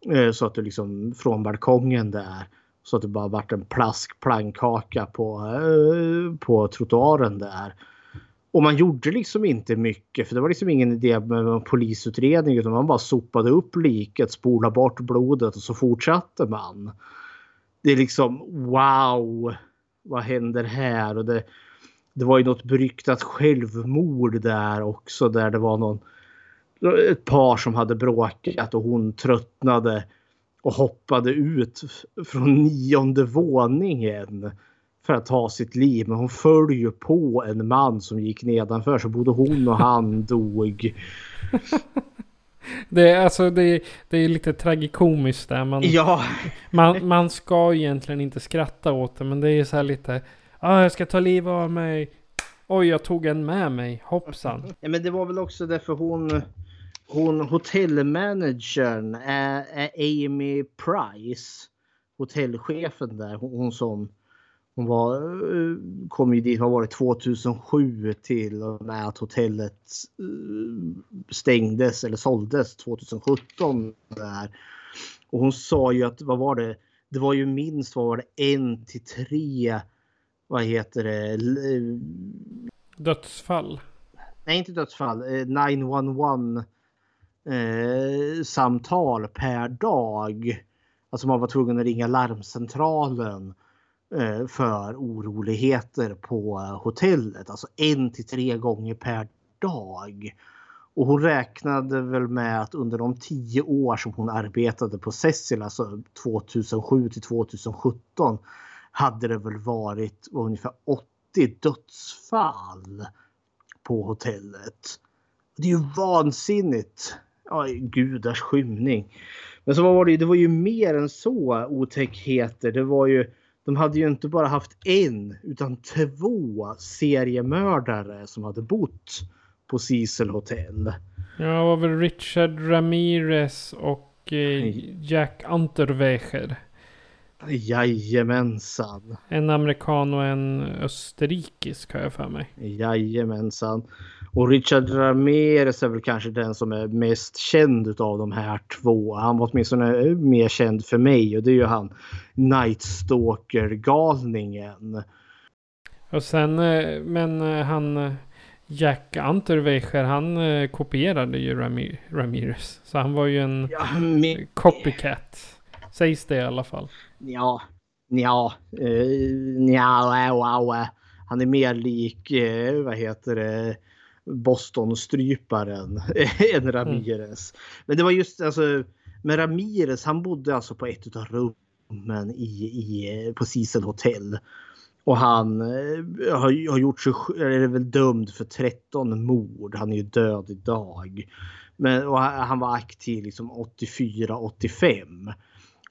Eh, så att du liksom från balkongen där. Så att det bara vart en plask plankkaka på, eh, på trottoaren där. Och man gjorde liksom inte mycket för det var liksom ingen idé med en polisutredning utan man bara sopade upp liket, spolade bort blodet och så fortsatte man. Det är liksom wow, vad händer här? Och det, det var ju något beryktat självmord där också där det var någon ett par som hade bråkat och hon tröttnade och hoppade ut från nionde våningen för att ta sitt liv. Men hon föll ju på en man som gick nedanför så både hon och han dog. Det är alltså det, det är lite tragikomiskt där. Man, Ja. man, man ska egentligen inte skratta åt det men det är så här lite. Ah, jag ska ta livet av mig. Oj, jag tog en med mig. Hoppsan. Ja, men det var väl också därför hon, hon hotellmanagern är, är Amy Price. Hotellchefen där. Hon, hon som hon var, eh, kom ju dit, vad var det, 2007 till och med att hotellet eh, stängdes eller såldes 2017. Där. Och hon sa ju att, vad var det, det var ju minst, vad var det, en till tre, vad heter det, l- Dödsfall. nej inte dödsfall, eh, 911 eh, samtal per dag. Alltså man var tvungen att ringa larmcentralen eh, för oroligheter på hotellet. Alltså en till tre gånger per dag. Och hon räknade väl med att under de tio år som hon arbetade på Cecil, alltså 2007 till 2017, hade det väl varit ungefär 80 dödsfall på hotellet. Det är ju vansinnigt. Ja, gudars skymning. Men så var det, ju- det var ju mer än så otäckheter. Det var ju, de hade ju inte bara haft en utan två seriemördare som hade bott på Cecil Hotel. Ja, det var väl Richard Ramirez och eh, Jack Unterweger. Jajamensan. En amerikan och en österrikisk har jag för mig. Jajamensan. Och Richard Ramirez är väl kanske den som är mest känd utav de här två. Han var åtminstone mer känd för mig och det är ju han Night Stalker-galningen. Och sen, eh, men eh, han eh, Jack Unterweger, han eh, kopierade ju Rami- Ramirez. Så han var ju en men- copycat. Sägs det i alla fall. Ja, Ja, eh, nja, wow, han är mer lik, eh, vad heter det, Boston-stryparen än Ramirez. Mm. Men det var just alltså, med Ramirez, han bodde alltså på ett av rummen i, i, på Cecil Hotel. Och han eh, har, har gjort sig, är väl dömd för 13 mord. Han är ju död idag. Men, och han var aktiv liksom 84-85.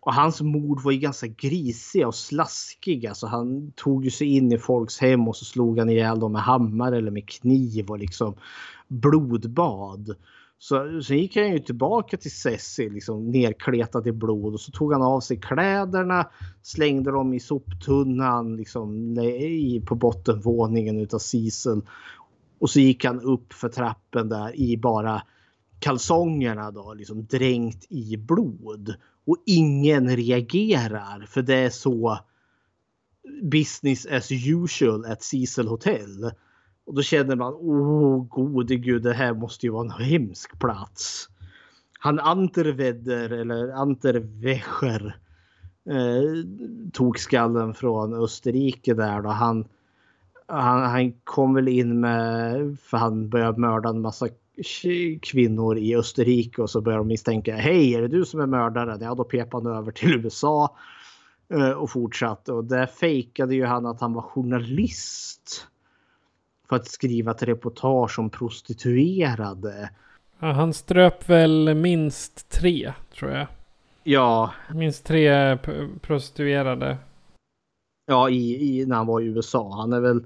Och hans mord var ju ganska grisiga och slaskiga. Så han tog ju sig in i folks hem och så slog han ihjäl dem med hammare eller med kniv och liksom blodbad. Så sen gick han ju tillbaka till Cecil liksom nerkletad i blod och så tog han av sig kläderna, slängde dem i soptunnan liksom på bottenvåningen utav Cecil. Och så gick han upp för trappen där i bara kalsongerna då, liksom dränkt i blod. Och ingen reagerar för det är så business as usual at Cecil Hotel. Och då känner man, åh gode gud, det här måste ju vara en hemsk plats. Han Antervedder eller antervecher eh, tog skallen från Österrike där då. Han, han, han kom väl in med, för han började mörda en massa kvinnor i Österrike och så börjar de misstänka, hej är det du som är mördaren? Ja då pepade han över till USA eh, och fortsatte och där fejkade ju han att han var journalist för att skriva ett reportage om prostituerade. Ja, han ströp väl minst tre, tror jag. Ja. Minst tre prostituerade. Ja, i, i, när han var i USA. Han är väl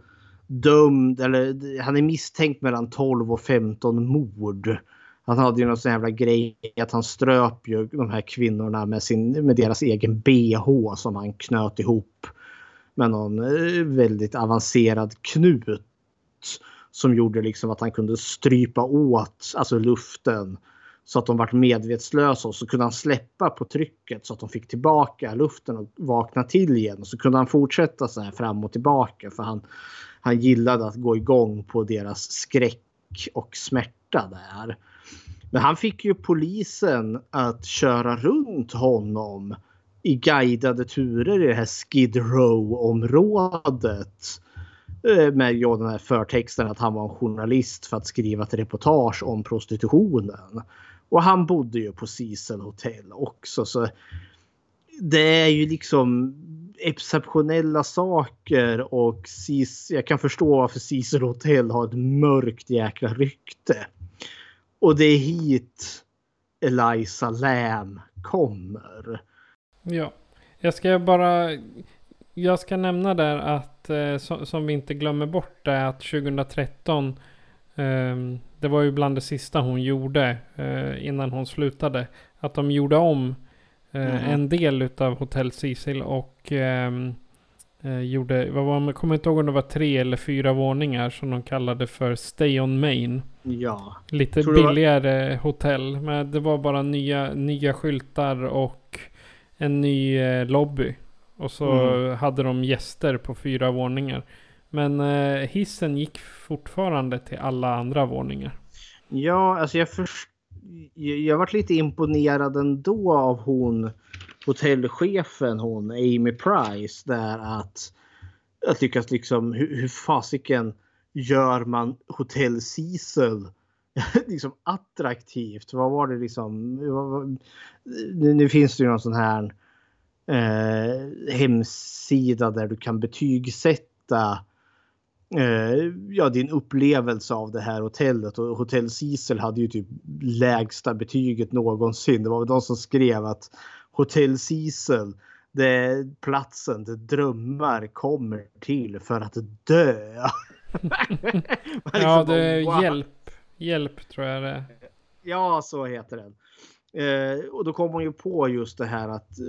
dömd, eller han är misstänkt mellan 12 och 15 mord. Han hade ju någon sån jävla grej att han ströp ju de här kvinnorna med, sin, med deras egen bh som han knöt ihop med någon eh, väldigt avancerad knut som gjorde liksom att han kunde strypa åt alltså luften så att de vart medvetslösa och så kunde han släppa på trycket så att de fick tillbaka luften och vakna till igen. Och så kunde han fortsätta så här fram och tillbaka för han, han gillade att gå igång på deras skräck och smärta där. Men han fick ju polisen att köra runt honom i guidade turer i det här Skid Row-området eh, med ja, den här förtexten att han var en journalist för att skriva ett reportage om prostitutionen. Och han bodde ju på Cecil Hotel också. Så det är ju liksom exceptionella saker och jag kan förstå varför Cicero Hotel har ett mörkt jäkla rykte. Och det är hit Eliza Lam kommer. Ja, jag ska bara jag ska nämna där att, eh, som, som, vi inte glömmer bort, är att 2013, eh, det var ju bland det sista hon gjorde eh, innan hon slutade, att de gjorde om mm. en del utav Hotell Cecil och ehm, eh, gjorde, vad var, jag kommer inte ihåg om det var tre eller fyra våningar som de kallade för Stay on Main. Ja. Lite billigare var... hotell, men det var bara nya, nya skyltar och en ny eh, lobby. Och så mm. hade de gäster på fyra våningar. Men hissen gick fortfarande till alla andra våningar. Ja, alltså jag först... Jag varit lite imponerad ändå av hon hotellchefen, hon Amy Price, där att jag tycker att liksom hur, hur fasiken gör man hotell Cecil liksom attraktivt? Vad var det liksom? Nu, nu finns det ju någon sån här eh, hemsida där du kan betygsätta eh, ja, din upplevelse av det här hotellet. Och Hotell Cecil hade ju typ lägsta betyget någonsin. Det var väl de som skrev att Hotell Cecil det är platsen där drömmar kommer till för att dö. ja, det är wow. hjälp. Hjälp tror jag det är. Ja, så heter den. Eh, och då kom hon ju på just det här att eh,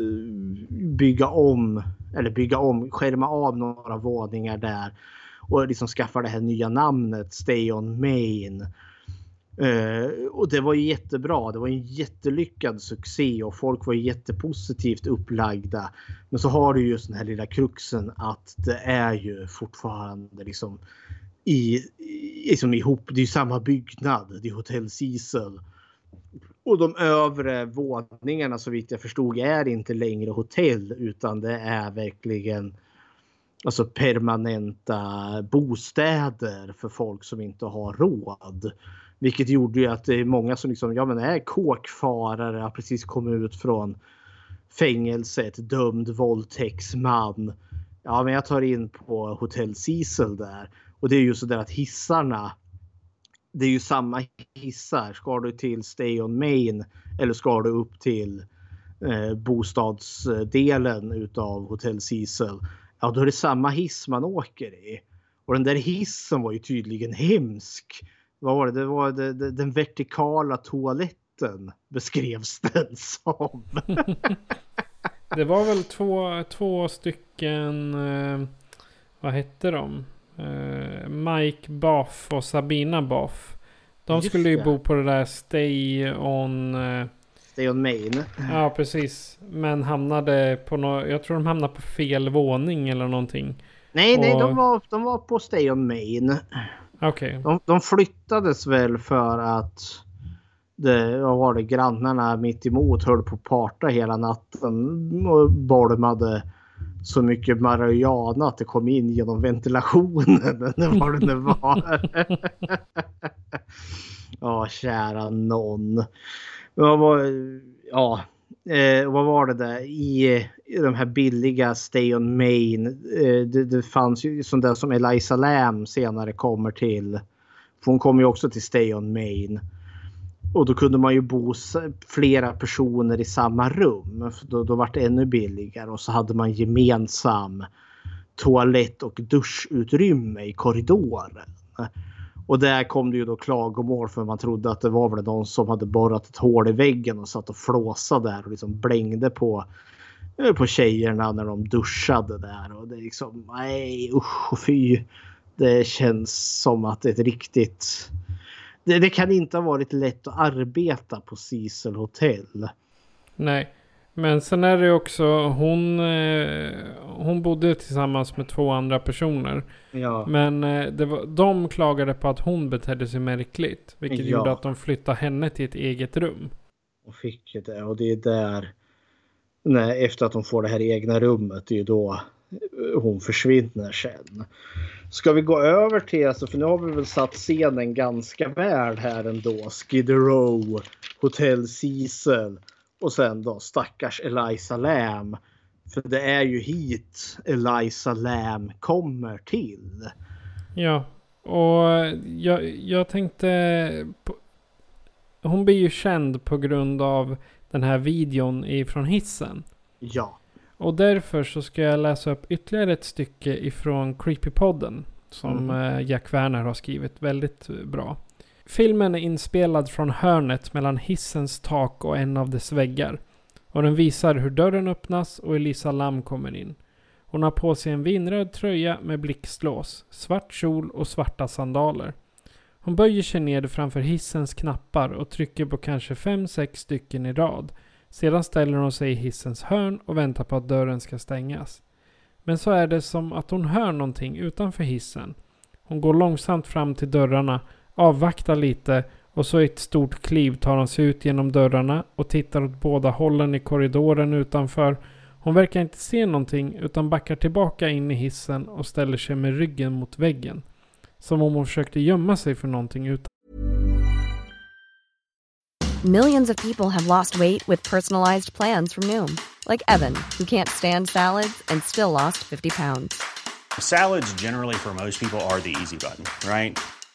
bygga om, eller bygga om, skärma av några våningar där. Och liksom skaffar det här nya namnet Stay on Main. Uh, och det var ju jättebra. Det var en jättelyckad succé och folk var jättepositivt upplagda. Men så har du just den här lilla kruxen att det är ju fortfarande liksom i, liksom ihop. Det är ju samma byggnad. Det är Hotell Cecil Och de övre våningarna så vitt jag förstod är inte längre hotell utan det är verkligen alltså permanenta bostäder för folk som inte har råd. Vilket gjorde ju att det är många som liksom, ja men är kåkfarare, har precis kommit ut från fängelset, dömd våldtäktsman. Ja men jag tar in på hotell Cecil där. Och det är ju så där att hissarna det är ju samma hissar. Ska du till Stay on Main eller ska du upp till eh, bostadsdelen utav Hotell Cecil. Ja, då är det samma hiss man åker i. Och den där hissen var ju tydligen hemsk. Vad var det? Det var det, det, den vertikala toaletten beskrevs den som. det var väl två, två stycken, eh, vad hette de? Eh, Mike Boff och Sabina Boff. De Just skulle ju det. bo på det där Stay on... Eh, Stay on Main. Ja, precis. Men hamnade på något... Jag tror de hamnade på fel våning eller någonting. Nej, och... nej, de var, de var på Stay on Main. Okej. Okay. De, de flyttades väl för att det, vad var det, grannarna mitt emot höll på att parta hela natten och bolmade så mycket marijuana att det kom in genom ventilationen. Eller vad det nu var. ja, kära någon. Vad var, ja, eh, vad var det där i, i de här billiga Stay on Main. Eh, det, det, fanns ju sånt där som Eliza Lam senare kommer till. För hon kommer ju också till Stay on Main. Och då kunde man ju bo flera personer i samma rum. Då, då var det ännu billigare och så hade man gemensam toalett och duschutrymme i korridoren. Och där kom det ju då klagomål för man trodde att det var väl någon som hade borrat ett hål i väggen och satt och flåsade där och liksom blängde på, eh, på tjejerna när de duschade där. Och det är liksom nej usch och fy. Det känns som att det är ett riktigt det, det, kan inte ha varit lätt att arbeta på Cecil Hotel. Nej, men sen är det också hon. Eh, hon bodde tillsammans med två andra personer. Ja. Men eh, det var, de klagade på att hon betedde sig märkligt. Vilket ja. gjorde att de flyttade henne till ett eget rum. Och fick det och det är där. Nej, efter att hon får det här egna rummet. Det är ju då hon försvinner sen. Ska vi gå över till, alltså, för nu har vi väl satt scenen ganska väl här ändå. Skid Row, Hotel Cecil och sen då stackars Eliza Lam. För det är ju hit Eliza Lam kommer till. Ja, och jag, jag tänkte... På, hon blir ju känd på grund av den här videon ifrån hissen. Ja. Och därför så ska jag läsa upp ytterligare ett stycke ifrån Creepypodden. Som mm. Jack Werner har skrivit väldigt bra. Filmen är inspelad från hörnet mellan hissens tak och en av dess väggar. Och den visar hur dörren öppnas och Elisa Lam kommer in. Hon har på sig en vinröd tröja med blixtlås, svart kjol och svarta sandaler. Hon böjer sig ned framför hissens knappar och trycker på kanske 5-6 stycken i rad sedan ställer hon sig i hissens hörn och väntar på att dörren ska stängas. Men så är det som att hon hör någonting utanför hissen. Hon går långsamt fram till dörrarna, avvaktar lite och så i ett stort kliv tar hon sig ut genom dörrarna och tittar åt båda hållen i korridoren utanför. Hon verkar inte se någonting utan backar tillbaka in i hissen och ställer sig med ryggen mot väggen. Som om hon försökte gömma sig för någonting utan Millions of people have lost weight with personalized plans from Noom. Like Evan, who can't stand salads and still lost 50 pounds. Salads generally for most people are the easy button, right?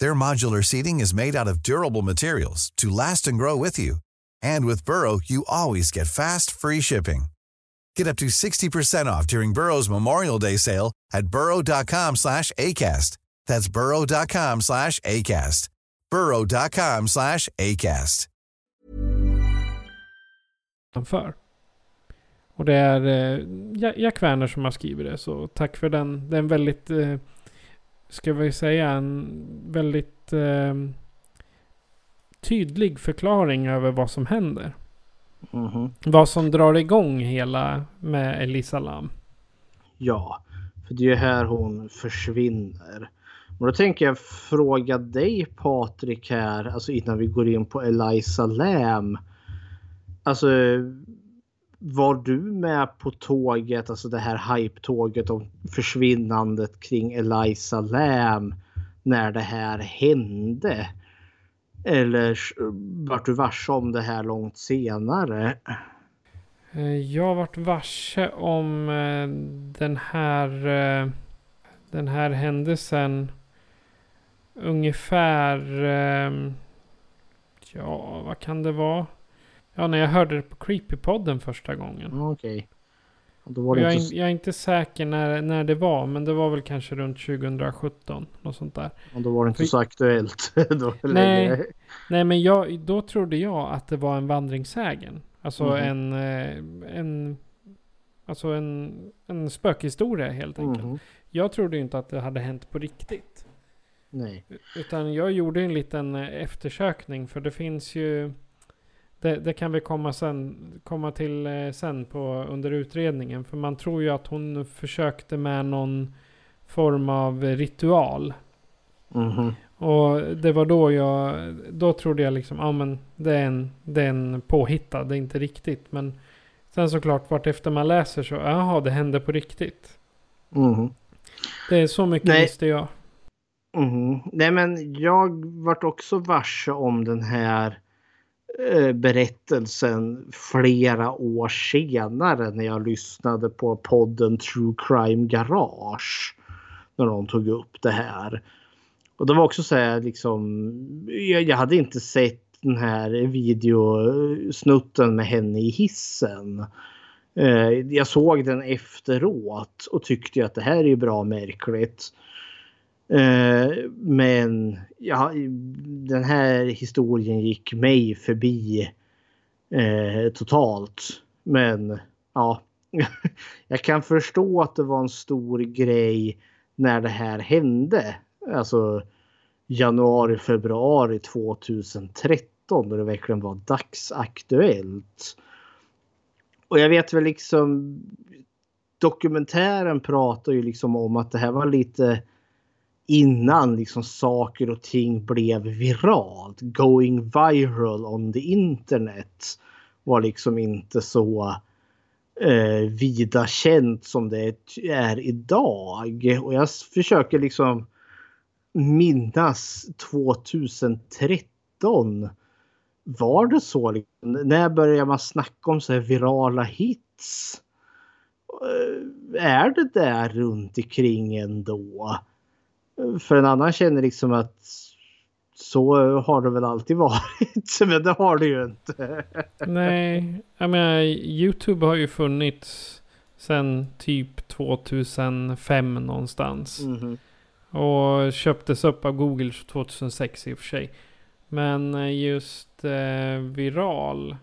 Their modular seating is made out of durable materials to last and grow with you. And with Burrow, you always get fast, free shipping. Get up to 60% off during Burrow's Memorial Day sale at burrow.com slash ACAST. That's burrow.com slash ACAST. burrow.com slash ACAST. utanför. Och det är eh, Jack Werner som har skrivit det. Så tack för den. Det är en väldigt, eh, ska vi säga, en väldigt eh, tydlig förklaring över vad som händer. Mm -hmm. Vad som drar igång hela med Elisa Lam. Ja, för det är ju här hon försvinner. Men då tänker jag fråga dig Patrik här, alltså innan vi går in på Eliza Lam. Alltså var du med på tåget, alltså det här hype-tåget om försvinnandet kring Eliza Lam när det här hände? Eller vart du varse om det här långt senare? Eh, jag vart varse om eh, den här eh, den här händelsen ungefär ja, vad kan det vara? Ja, när jag hörde det på Creepypodden första gången. Okej. Okay. Jag, inte... jag, är inte säker när, när det var, men det var väl kanske runt 2017. Något sånt där. Och då var det inte För... så aktuellt. nej, nej, men jag, då trodde jag att det var en vandringssägen. Alltså mm. en, eh, en, alltså en, en spökhistoria helt enkelt. Mm. Jag trodde inte att det hade hänt på riktigt. Nej. Utan jag gjorde en liten eh, eftersökning för det finns ju det, det, kan vi komma, sen, komma till eh, sen på, under utredningen. För man tror ju att hon försökte med någon form av ritual. Mm-hmm. Och det var då jag, då trodde jag liksom, ja men det är en, det är en påhittad, det är inte riktigt. Men sen såklart vart efter man läser så, jaha det hände på riktigt. Mm. Det är så mycket Nej. visste jag. Mm. Nej men jag vart också varse om den här Eh, berättelsen flera år senare när jag lyssnade på podden True Crime Garage. När de tog upp det här. Och det var också så här liksom. Jag, jag hade inte sett den här videosnutten med henne i hissen. Eh, jag såg den efteråt och tyckte att det här är bra märkligt. Eh, men ja, den här historien gick mig förbi eh, totalt. Men ja, jag kan förstå att det var en stor grej när det här hände. Alltså januari, februari 2013 då det verkligen var dagsaktuellt. Och jag vet väl liksom dokumentären pratar ju liksom om att det här var lite innan liksom saker och ting blev viralt. Going viral on the internet var liksom inte så eh, vida känt som det är idag. Och jag försöker liksom minnas 2013. Var det så? Liksom, när började man snacka om så här virala hits? Eh, är det där runt omkring ändå? För en annan känner liksom att så har det väl alltid varit. Men det har det ju inte. Nej, jag menar YouTube har ju funnits sedan typ 2005 någonstans. Mm. Och köptes upp av Google 2006 i och för sig. Men just eh, viral.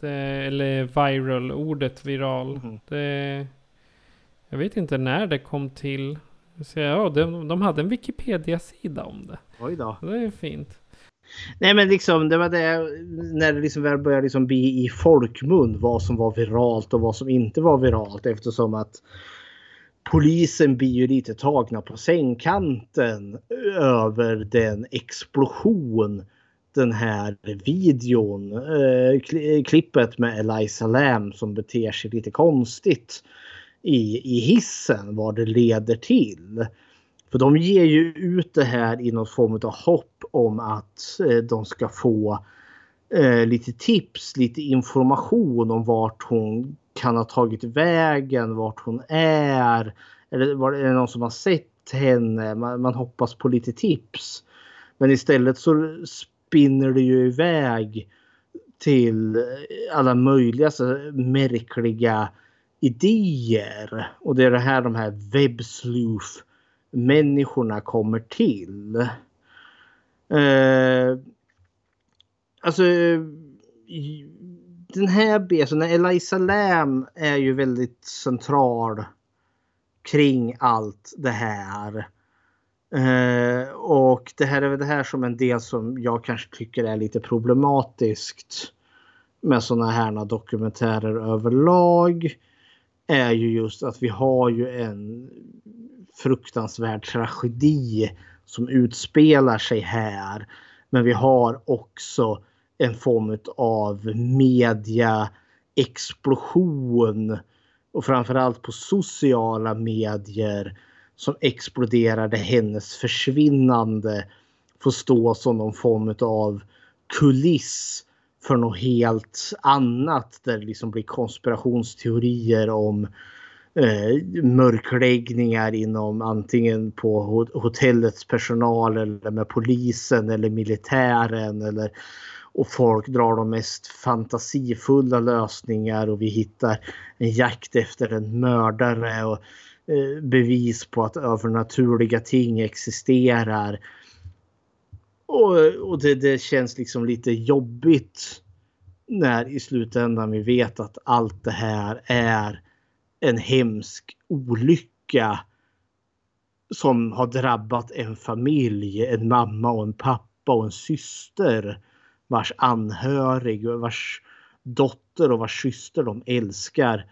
Det, eller viral, ordet viral. Mm. Det, jag vet inte när det kom till. Så, ja, de, de hade en Wikipedia-sida om det. Oj då. Det är fint. Nej men liksom det var det när det liksom väl började liksom bli i folkmun vad som var viralt och vad som inte var viralt eftersom att polisen blir ju lite tagna på sängkanten över den explosion den här videon, eh, klippet med Eliza Lam som beter sig lite konstigt i, i hissen vad det leder till. För de ger ju ut det här i någon form av hopp om att eh, de ska få eh, lite tips, lite information om vart hon kan ha tagit vägen, vart hon är. Eller var det någon som har sett henne? Man, man hoppas på lite tips. Men istället så spinner det ju iväg till alla möjliga så märkliga idéer. Och det är det här de här webbsleuth människorna kommer till. Eh, alltså den här besen, Eliza Lam är ju väldigt central kring allt det här. Eh, och det här är väl det här som en del som jag kanske tycker är lite problematiskt med sådana här dokumentärer överlag. Är ju just att vi har ju en fruktansvärd tragedi som utspelar sig här. Men vi har också en form av mediaexplosion och framförallt på sociala medier som exploderade hennes försvinnande får stå som någon form av kuliss för något helt annat där det liksom blir konspirationsteorier om eh, mörkläggningar inom antingen på hotellets personal eller med polisen eller militären eller och folk drar de mest fantasifulla lösningar och vi hittar en jakt efter en mördare och eh, bevis på att övernaturliga ting existerar. Och, och det, det känns liksom lite jobbigt när i slutändan vi vet att allt det här är en hemsk olycka som har drabbat en familj, en mamma och en pappa och en syster vars anhörig, vars dotter och vars syster de älskar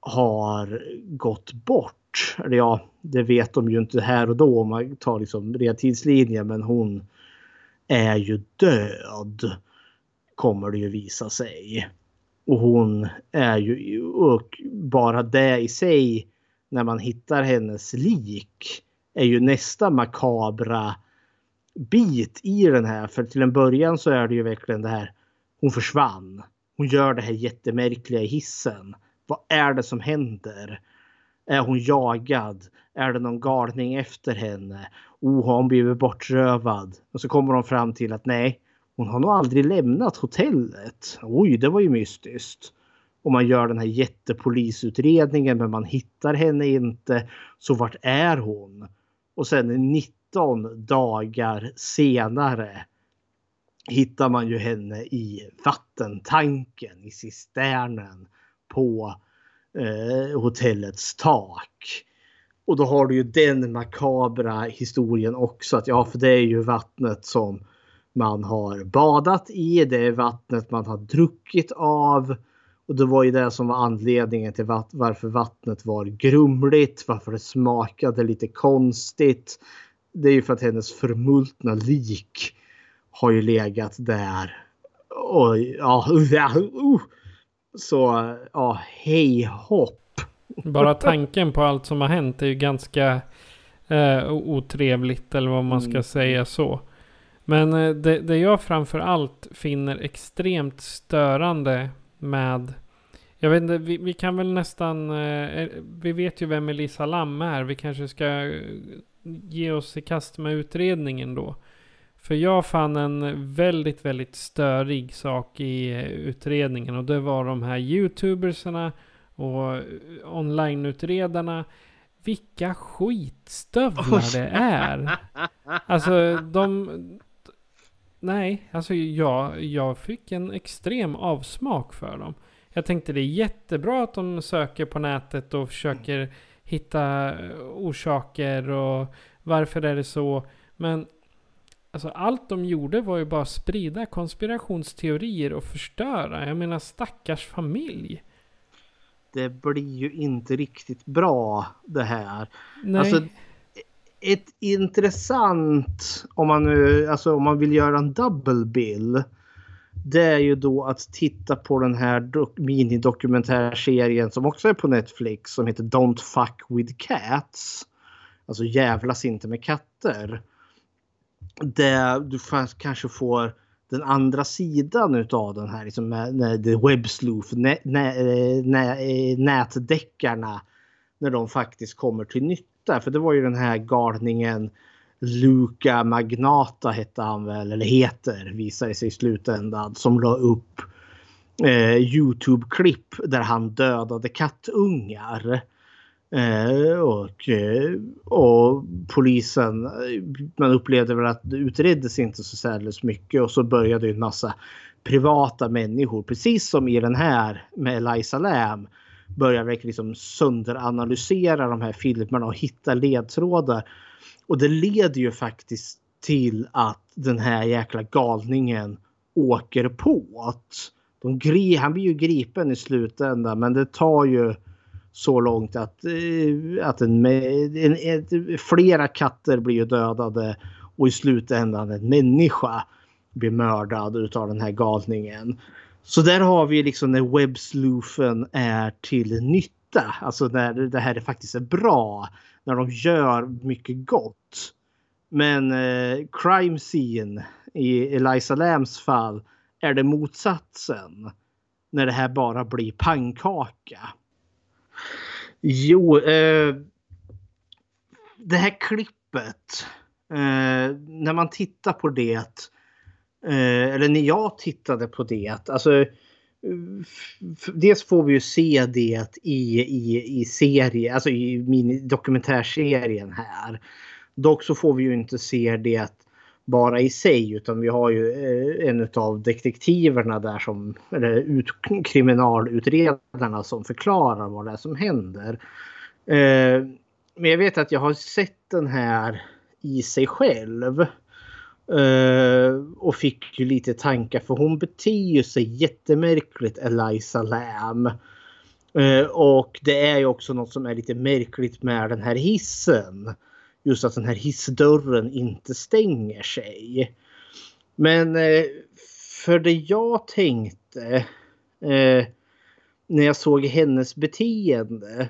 har gått bort. Eller ja, det vet de ju inte här och då om man tar liksom tidslinjen, men hon är ju död. Kommer det ju visa sig. Och hon är ju, och bara det i sig när man hittar hennes lik är ju nästa makabra bit i den här. För till en början så är det ju verkligen det här. Hon försvann. Hon gör det här jättemärkliga i hissen. Vad är det som händer? Är hon jagad? Är det någon galning efter henne? Oh, har hon blivit bortrövad? Och så kommer de fram till att nej, hon har nog aldrig lämnat hotellet. Oj, det var ju mystiskt. Och man gör den här jättepolisutredningen men man hittar henne inte. Så vart är hon? Och sen 19 dagar senare hittar man ju henne i vattentanken i cisternen på eh, hotellets tak. Och då har du ju den makabra historien också att ja, för det är ju vattnet som man har badat i. Det är vattnet man har druckit av. Och det var ju det som var anledningen till varför vattnet var grumligt, varför det smakade lite konstigt. Det är ju för att hennes förmultna lik har ju legat där. Och ja, uh, så ja, hej hopp. Bara tanken på allt som har hänt är ju ganska eh, otrevligt eller vad man ska mm. säga så. Men eh, det, det jag framför allt finner extremt störande med jag vet inte, vi, vi kan väl nästan... Eh, eh, vi vet ju vem Elisa Lam är. Vi kanske ska ge oss i kast med utredningen då. För jag fann en väldigt, väldigt störig sak i utredningen. Och det var de här youtubersarna och onlineutredarna. Vilka skitstövlar det är. Alltså de... Nej, alltså jag, jag fick en extrem avsmak för dem. Jag tänkte det är jättebra att de söker på nätet och försöker hitta orsaker och varför är det så. Men alltså allt de gjorde var ju bara sprida konspirationsteorier och förstöra. Jag menar stackars familj. Det blir ju inte riktigt bra det här. Nej. Alltså, ett intressant om man nu, alltså om man vill göra en double bill det är ju då att titta på den här minidokumentärserien som också är på Netflix som heter Don't fuck with cats. Alltså jävlas inte med katter. Där du kanske får den andra sidan utav den här liksom eh, med, nä, nä, eh, nä, eh, nätdeckarna. När de faktiskt kommer till nytta. För det var ju den här galningen Luca Magnata hette han väl, eller heter, visade sig i slutändan, som la upp eh, Youtube-klipp där han dödade kattungar. Eh, och, eh, och polisen, eh, man upplevde väl att det utreddes inte så särskilt mycket och så började en massa privata människor. Precis som i den här med Eliza Lam. Börjar verkligen liksom sönderanalysera de här filmerna och hitta ledtrådar. Och det leder ju faktiskt till att den här jäkla galningen åker på. Att de han blir ju gripen i slutändan men det tar ju så långt att, eh, att en, en, en, flera katter blir ju dödade och i slutändan en människa blir mördad utav den här galningen. Så där har vi liksom när webbsloofen är till nytta. Alltså när det här är faktiskt är bra. När de gör mycket gott. Men eh, crime scene i Eliza Lams fall är det motsatsen. När det här bara blir pannkaka. Jo, eh, det här klippet. Eh, när man tittar på det. Eh, eller när jag tittade på det. Alltså, dels får vi ju se det i, i, i serie, alltså i min dokumentärserien här. Dock så får vi ju inte se det bara i sig utan vi har ju eh, en av detektiverna där som, eller ut, kriminalutredarna som förklarar vad det är som händer. Eh, men jag vet att jag har sett den här i sig själv. Eh, och fick ju lite tankar för hon beter sig jättemärkligt Eliza Lam. Eh, och det är ju också något som är lite märkligt med den här hissen just att den här hissdörren inte stänger sig. Men eh, för det jag tänkte eh, när jag såg hennes beteende.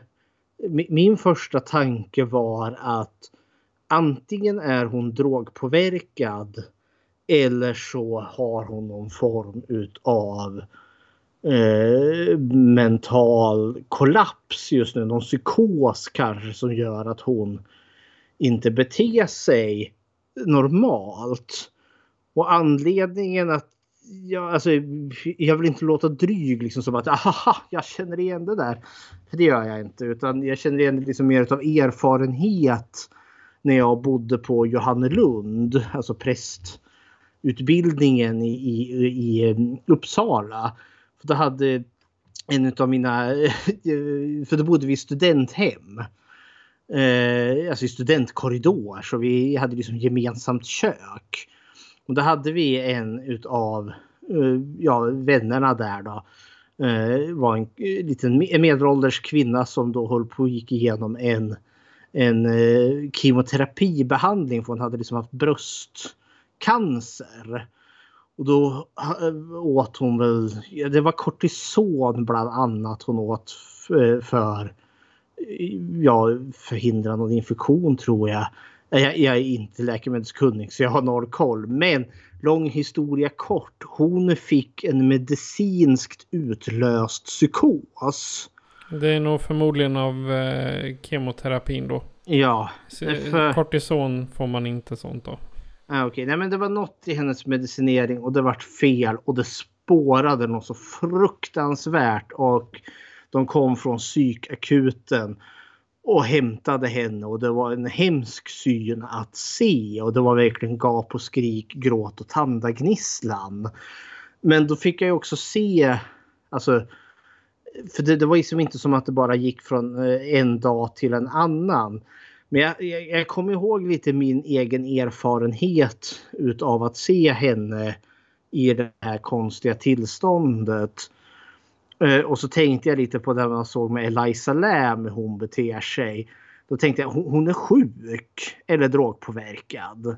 Min första tanke var att antingen är hon drogpåverkad eller så har hon någon form utav eh, mental kollaps just nu. Någon psykos kanske som gör att hon inte bete sig normalt. Och anledningen att jag, alltså, jag vill inte låta dryg liksom som att aha, jag känner igen det där. För det gör jag inte utan jag känner igen det liksom mer av erfarenhet när jag bodde på Johannelund, alltså prästutbildningen i, i, i eh, Uppsala. För då hade en av mina, för då bodde vi i studenthem eh, alltså i studentkorridor så vi hade liksom gemensamt kök. Och då hade vi en utav eh, ja, vännerna där då. Eh, var en, eh, liten medelålders kvinna som då höll på och gick igenom en, en eh, kemoterapibehandling för hon hade liksom haft bröstcancer. Och då eh, åt hon väl, det var kortison bland annat hon åt eh, för, för ja, förhindra någon infektion tror jag. jag. Jag är inte läkemedelskunnig så jag har noll koll. Men lång historia kort. Hon fick en medicinskt utlöst psykos. Det är nog förmodligen av eh, kemoterapin då. Ja. För... Kortison får man inte sånt då. Ah, Okej, okay. nej men det var något i hennes medicinering och det vart fel och det spårade något så fruktansvärt och de kom från psykakuten och hämtade henne och det var en hemsk syn att se och det var verkligen gap och skrik, gråt och tandagnisslan. Men då fick jag också se, alltså, för det, det var liksom inte som att det bara gick från eh, en dag till en annan. Men jag, jag, jag kommer ihåg lite min egen erfarenhet utav att se henne i det här konstiga tillståndet. Eh, och så tänkte jag lite på det man såg med Eliza Lam hur hon beter sig. Då tänkte jag hon är sjuk eller drogpåverkad.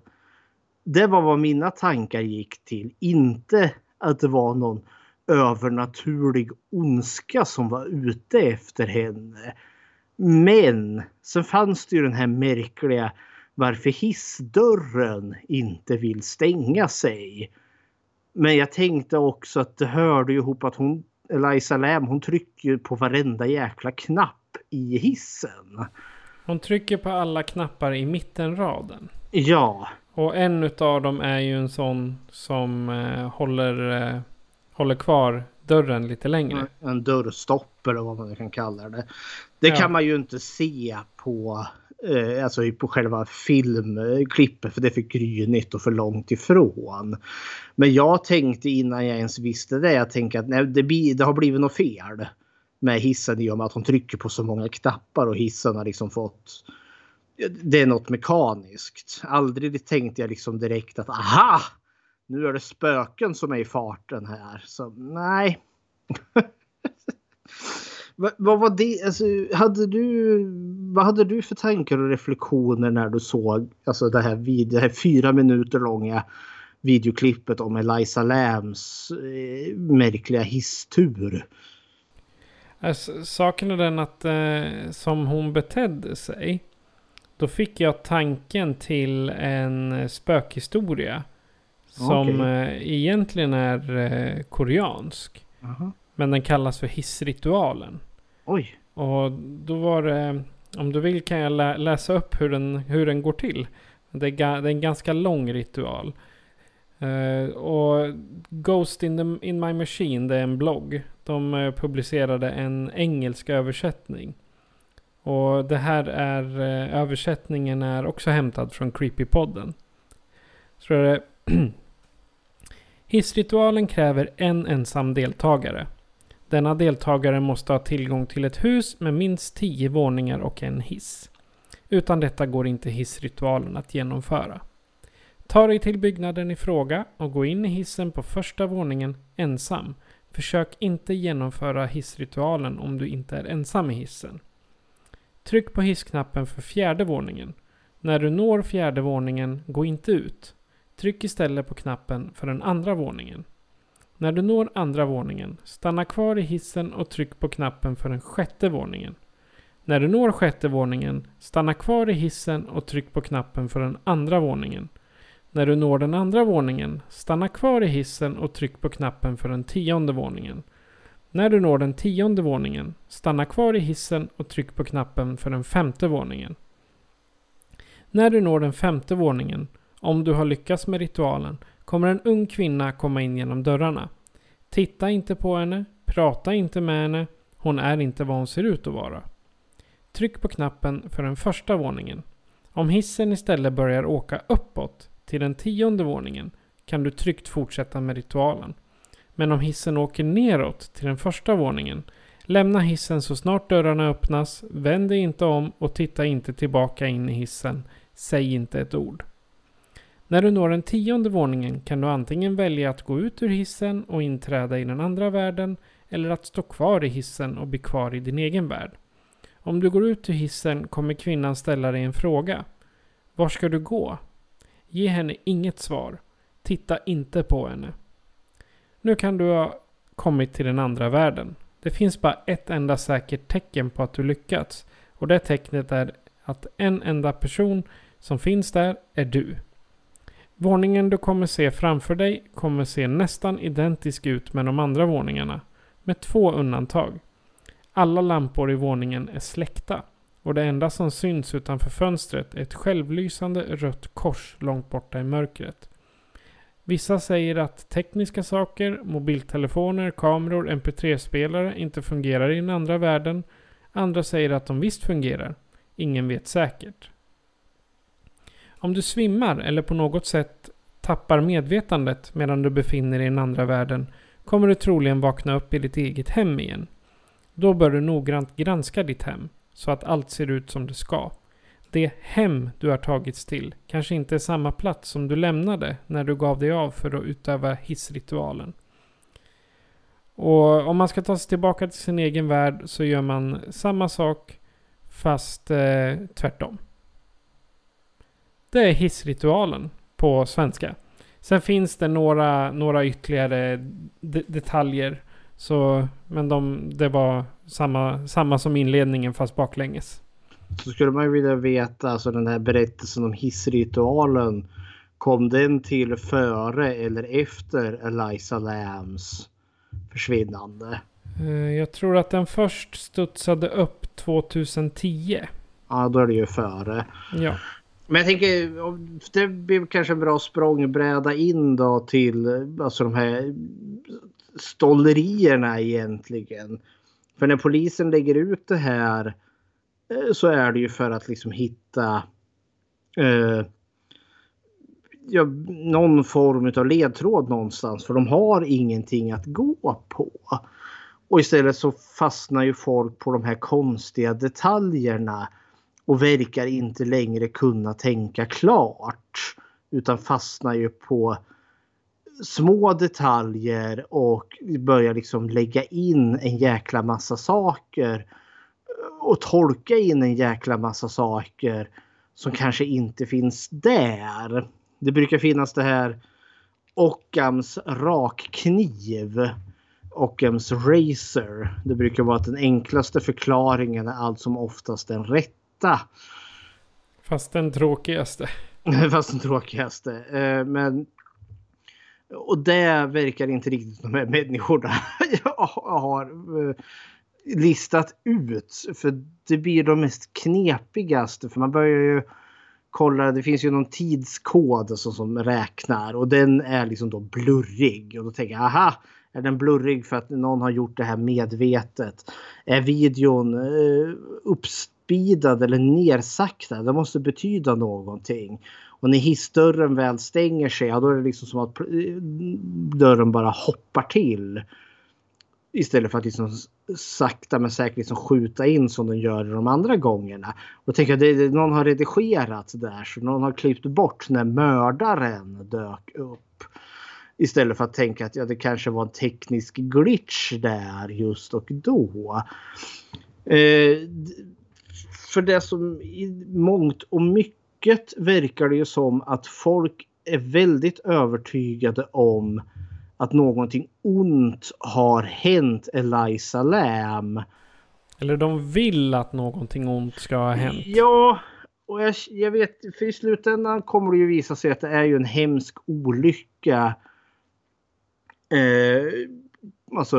Det var vad mina tankar gick till. Inte att det var någon övernaturlig ondska som var ute efter henne. Men sen fanns det ju den här märkliga varför hissdörren inte vill stänga sig. Men jag tänkte också att det hörde ihop att hon Eliza Lam hon trycker på varenda jäkla knapp i hissen. Hon trycker på alla knappar i mittenraden. Ja. Och en utav dem är ju en sån som eh, håller, eh, håller kvar dörren lite längre. En dörrstopp eller vad man kan kalla det. Det ja. kan man ju inte se på Eh, alltså på själva filmklippet för det är för grynigt och för långt ifrån. Men jag tänkte innan jag ens visste det, jag tänkte att nej, det, blir, det har blivit något fel med hissen i och med att hon trycker på så många knappar och hissen har liksom fått det är något mekaniskt. Aldrig tänkte jag liksom direkt att aha! Nu är det spöken som är i farten här. Så nej. vad, vad, var det? Alltså, hade du, vad hade du för tankar och reflektioner när du såg alltså, det, här vid, det här fyra minuter långa videoklippet om Eliza Lams eh, märkliga hisstur? Alltså, saken är den att eh, som hon betedde sig då fick jag tanken till en spökhistoria. Som okay. Eh, egentligen är eh, koreansk. Aha. Men den kallas för hissritualen. Oj. Och då var det, om du vill kan jag lä läsa upp hur den, hur den går till. Det är, det är en ganska lång ritual. Uh, och Ghost in, the, in My Machine, det är en blogg. De uh, publicerade en engelsk översättning. Och det här är, uh, översättningen är också hämtad från Creepypodden. Så är det Hissritualen kräver en ensam deltagare. Denna deltagare måste ha tillgång till ett hus med minst 10 våningar och en hiss. Utan detta går inte hissritualen att genomföra. Ta dig till byggnaden i fråga och gå in i hissen på första våningen ensam. Försök inte genomföra hissritualen om du inte är ensam i hissen. Tryck på hissknappen för fjärde våningen. När du når fjärde våningen, gå inte ut. Tryck istället på knappen för den andra våningen. När du når andra våningen, stanna kvar i hissen och tryck på knappen för den sjätte våningen. När du når sjätte våningen, stanna kvar i hissen och tryck på knappen för den andra våningen. När du når den andra våningen, stanna kvar i hissen och tryck på knappen för den tionde våningen. När du når den tionde våningen, stanna kvar i hissen och tryck på knappen för den femte våningen. När du når den femte våningen, om du har lyckats med ritualen, kommer en ung kvinna komma in genom dörrarna. Titta inte på henne, prata inte med henne, hon är inte vad hon ser ut att vara. Tryck på knappen för den första våningen. Om hissen istället börjar åka uppåt till den tionde våningen kan du tryggt fortsätta med ritualen. Men om hissen åker neråt till den första våningen, lämna hissen så snart dörrarna öppnas, vänd dig inte om och titta inte tillbaka in i hissen. Säg inte ett ord. När du når den tionde våningen kan du antingen välja att gå ut ur hissen och inträda i den andra världen eller att stå kvar i hissen och bli kvar i din egen värld. Om du går ut ur hissen kommer kvinnan ställa dig en fråga. Var ska du gå? Ge henne inget svar. Titta inte på henne. Nu kan du ha kommit till den andra världen. Det finns bara ett enda säkert tecken på att du lyckats. Och det tecknet är att en enda person som finns där är du. Våningen du kommer se framför dig kommer se nästan identisk ut med de andra våningarna. Med två undantag. Alla lampor i våningen är släckta. Och det enda som syns utanför fönstret är ett självlysande rött kors långt borta i mörkret. Vissa säger att tekniska saker, mobiltelefoner, kameror, mp3-spelare inte fungerar i den andra världen. Andra säger att de visst fungerar. Ingen vet säkert. Om du svimmar eller på något sätt tappar medvetandet medan du befinner dig i den andra världen kommer du troligen vakna upp i ditt eget hem igen. Då bör du noggrant granska ditt hem så att allt ser ut som det ska. Det hem du har tagits till kanske inte är samma plats som du lämnade när du gav dig av för att utöva hissritualen. Och om man ska ta sig tillbaka till sin egen värld så gör man samma sak fast eh, tvärtom. Det är hissritualen på svenska. Sen finns det några, några ytterligare de detaljer. Så, men de, det var samma, samma som inledningen fast baklänges. Så skulle man vilja veta, alltså den här berättelsen om hissritualen. Kom den till före eller efter Eliza Lambs försvinnande? Eh, jag tror att den först studsade upp 2010. Ja, då är det ju före. Ja. Men jag tänker, det blir kanske en bra språngbräda in då till alltså de här stollerierna egentligen. För när polisen lägger ut det här eh, så är det ju för att liksom hitta eh, ja, någon form av ledtråd någonstans för de har ingenting att gå på. Och istället så fastnar ju folk på de här konstiga detaljerna och verkar inte längre kunna tänka klart. Utan fastnar ju på små detaljer och börjar liksom lägga in en jäkla massa saker. Och tolka in en jäkla massa saker som kanske inte finns där. Det brukar finnas det här Ockhams rakkniv. Ockhams razor. Det brukar vara att den enklaste förklaringen är allt som oftast den rätta. Fast den tråkigaste. Fast den tråkigaste. Eh, men och det verkar inte riktigt de här människorna har eh, listat ut. För det blir de mest knepigaste. För man börjar ju kolla, det finns ju någon tidskod alltså, som räknar och den är liksom då blurrig. Och då tänker jag, aha, är den blurrig för att någon har gjort det här medvetet? Är videon eh, uppspeedad eller nersaktad? Det måste betyda någonting. Och när hissdörren väl stänger sig, ja, då är det liksom som att dörren bara hoppar till. Istället för att liksom sakta men säkert liksom skjuta in som den gör de andra gångerna. Och tänker jag, det, någon har redigerat där så någon har klippt bort när mördaren dök upp. Istället för att tänka att ja, det kanske var en teknisk glitch där just och då. Eh, för det som i mångt och mycket verkar det ju som att folk är väldigt övertygade om att någonting ont har hänt Eliza Lam. Eller de vill att någonting ont ska ha hänt. Ja, och jag, jag, vet, för i slutändan kommer det ju visa sig att det är ju en hemsk olycka. Eh, alltså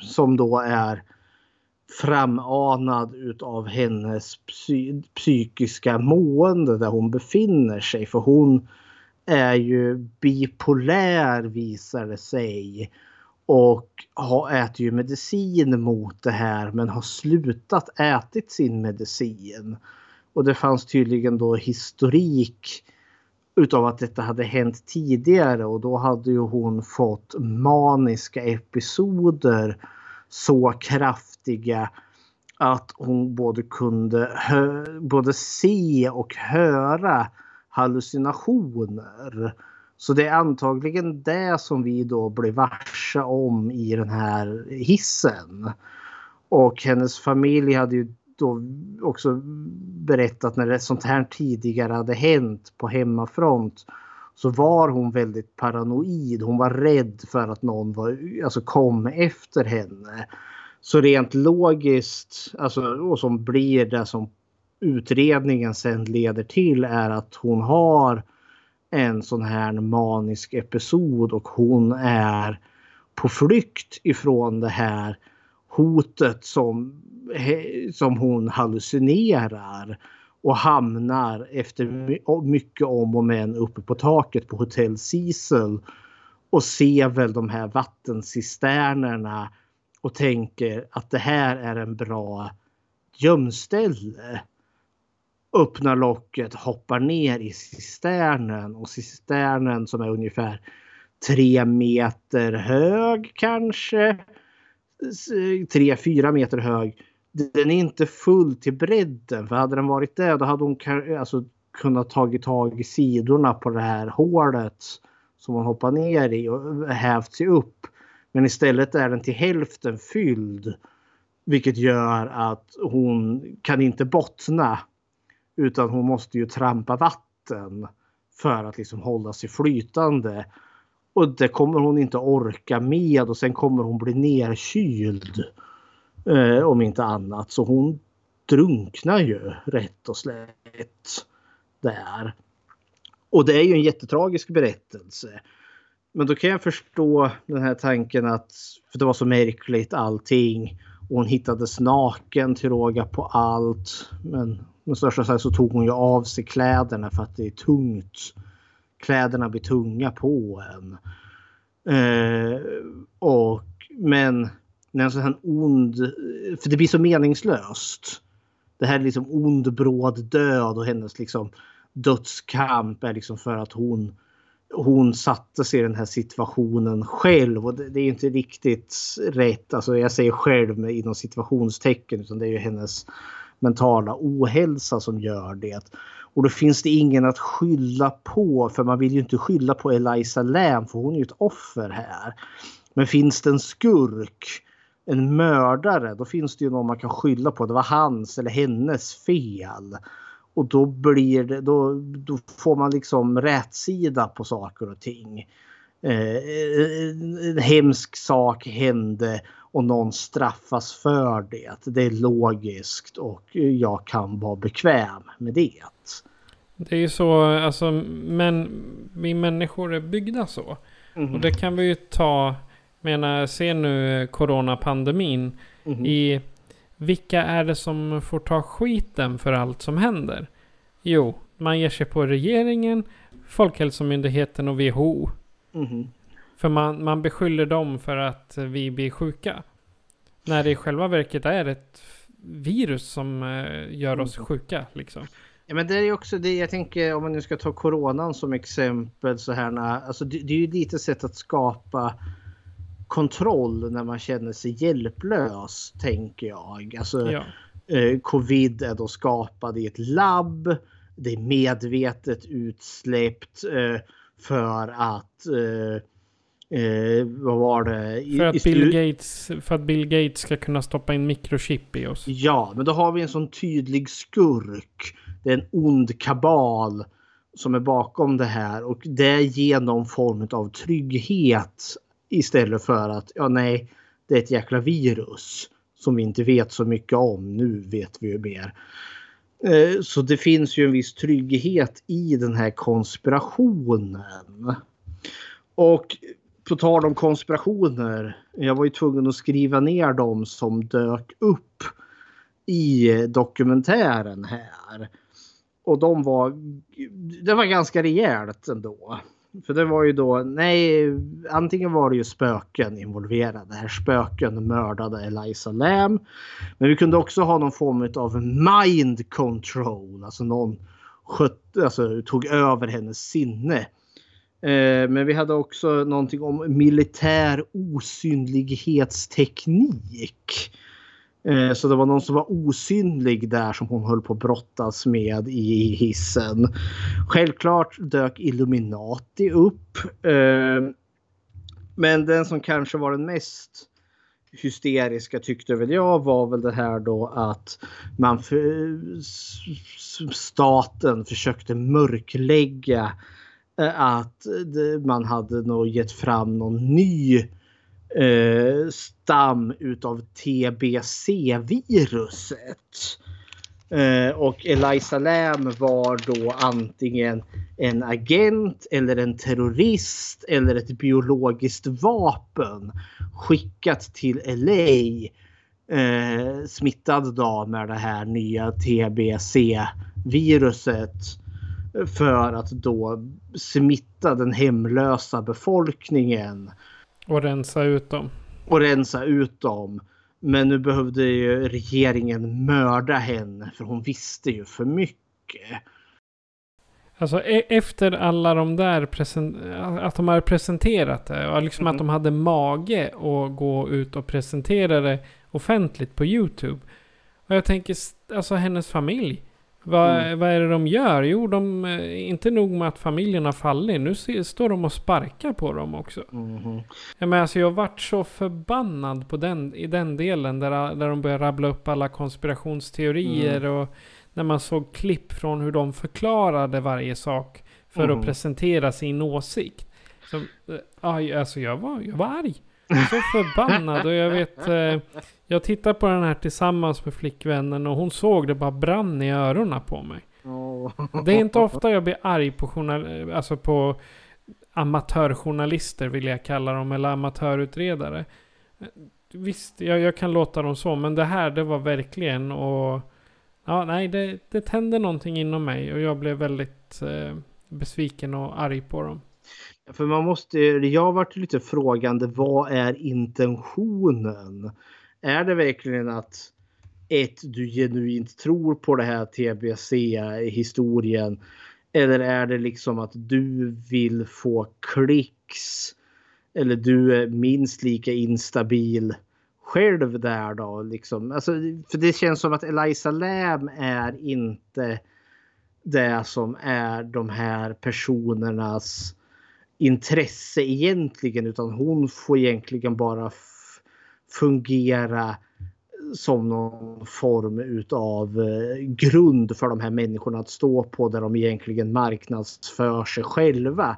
som då är framanad utav hennes psy psykiska mående där hon befinner sig. För hon är ju bipolär visar det sig. Och har äter ju medicin mot det här men har slutat ätit sin medicin. Och det fanns tydligen då historik utav att detta hade hänt tidigare och då hade ju hon fått maniska episoder så kraftiga att hon både kunde både se och höra hallucinationer. Så det är antagligen det som vi då blir varse om i den här hissen. Och hennes familj hade ju då också berättat när det sånt här tidigare hade hänt på hemmafront så var hon väldigt paranoid. Hon var rädd för att någon var, alltså kom efter henne. Så rent logiskt, alltså, och som blir det som utredningen sen leder till är att hon har en sån här manisk episod och hon är på flykt ifrån det här hotet som, som hon hallucinerar och hamnar efter mycket om och men uppe på taket på hotell Cecil och ser väl de här vattencisternerna och tänker att det här är en bra gömställe öppnar locket, hoppar ner i cisternen och cisternen som är ungefär tre meter hög kanske. Tre, fyra meter hög. Den är inte full till bredden för hade den varit det då hade hon alltså, kunnat tagit tag i sidorna på det här hålet som hon hoppar ner i och hävt sig upp. Men istället är den till hälften fylld. Vilket gör att hon kan inte bottna utan hon måste ju trampa vatten för att liksom hålla sig flytande. Och det kommer hon inte orka med och sen kommer hon bli nerkyld. Eh, om inte annat. Så hon drunknar ju rätt och slätt där. Och det är ju en jättetragisk berättelse. Men då kan jag förstå den här tanken att för det var så märkligt allting. Och hon hittades naken till råga på allt. Men med största sannolikhet så tog hon ju av sig kläderna för att det är tungt. Kläderna blir tunga på en. Eh, och, men när en sån här ond, för det blir så meningslöst. det här är liksom ond bråd död och hennes liksom dödskamp är liksom för att hon hon satte sig i den här situationen själv och det, det är inte riktigt rätt. Alltså jag säger själv med inom situationstecken utan det är ju hennes mentala ohälsa som gör det. Och då finns det ingen att skylla på för man vill ju inte skylla på Eliza Lam för hon är ju ett offer här. Men finns det en skurk, en mördare, då finns det ju någon man kan skylla på. Det var hans eller hennes fel. Och då blir det, då, då får man liksom rätsida på saker och ting. Eh, en hemsk sak hände och någon straffas för det. Det är logiskt och jag kan vara bekväm med det. Det är ju så, alltså, men vi människor är byggda så. Mm. Och det kan vi ju ta, menar, se nu coronapandemin. Mm. I vilka är det som får ta skiten för allt som händer? Jo, man ger sig på regeringen, Folkhälsomyndigheten och WHO. Mm. För man, man beskyller dem för att vi blir sjuka. När det i själva verket är ett virus som eh, gör oss mm. sjuka. Liksom. Ja, men det är också det jag tänker om man nu ska ta coronan som exempel så här. Alltså, det, det är ju lite sätt att skapa kontroll när man känner sig hjälplös tänker jag. Alltså, ja. eh, covid är då skapad i ett labb. Det är medvetet utsläppt eh, för att eh, Eh, vad var det? För att, Bill Gates, för att Bill Gates ska kunna stoppa in mikrochip i oss. Ja, men då har vi en sån tydlig skurk. Det är en ond kabal som är bakom det här och det ger någon form av trygghet istället för att ja nej, det är ett jäkla virus som vi inte vet så mycket om. Nu vet vi ju mer. Eh, så det finns ju en viss trygghet i den här konspirationen. Och på tal om konspirationer. Jag var ju tvungen att skriva ner dem som dök upp i dokumentären här. Och de var, det var ganska rejält ändå. För det var ju då, nej, antingen var det ju spöken involverade. Här spöken mördade Eliza Lam. Men vi kunde också ha någon form av mind control. Alltså någon skött, alltså, tog över hennes sinne. Eh, men vi hade också någonting om militär osynlighetsteknik. Eh, så det var någon som var osynlig där som hon höll på att brottas med i hissen. Självklart dök Illuminati upp. Eh, men den som kanske var den mest hysteriska tyckte väl jag var väl det här då att man för, staten försökte mörklägga eh, att man hade nog gett fram någon ny eh, stam utav TBC-viruset. Eh, och Eliza Lam var då antingen en agent eller en terrorist eller ett biologiskt vapen skickat till LA. Eh, smittad då med det här nya TBC-viruset för att då smitta den hemlösa befolkningen. Och rensa ut dem. Och rensa ut dem. Men nu behövde ju regeringen mörda henne för hon visste ju för mycket. Alltså e efter alla de där att de har presenterat det och liksom mm. att de hade mage att gå ut och presentera det offentligt på YouTube. Och jag tänker, alltså hennes familj. Vad, mm. vad är det de gör? Jo, de, eh, inte nog med att familjen har fallit. Nu står de och sparkar på dem också. Mm. Ja, men alltså, jag vart så förbannad på den, i den delen. Där, där de började rabbla upp alla konspirationsteorier. Mm. Och när man såg klipp från hur de förklarade varje sak. För att mm. presentera sin åsikt. Så, äh, alltså jag var, jag var arg. Så förbannad och jag vet eh, Jag tittade på den här tillsammans med flickvännen och hon såg det bara brann i öronen på mig. Oh. Det är inte ofta jag blir arg på journal alltså på amatörjournalister vill jag kalla dem eller amatörutredare. Visst, jag, jag kan låta dem så men det här det var verkligen och Ja, nej, det, det tände någonting inom mig och jag blev väldigt eh, besviken och arg på dem. För man måste, jag har varit lite frågande, vad är intentionen? Är det verkligen att ett, du genuint tror på det här TBC-historien. Eller är det liksom att du vill få klicks? Eller du är minst lika instabil själv där då? Liksom. Alltså, för det känns som att Eliza Lam är inte det som är de här personernas intresse egentligen utan hon får egentligen bara fungera som någon form utav eh, grund för de här människorna att stå på där de egentligen marknadsför sig själva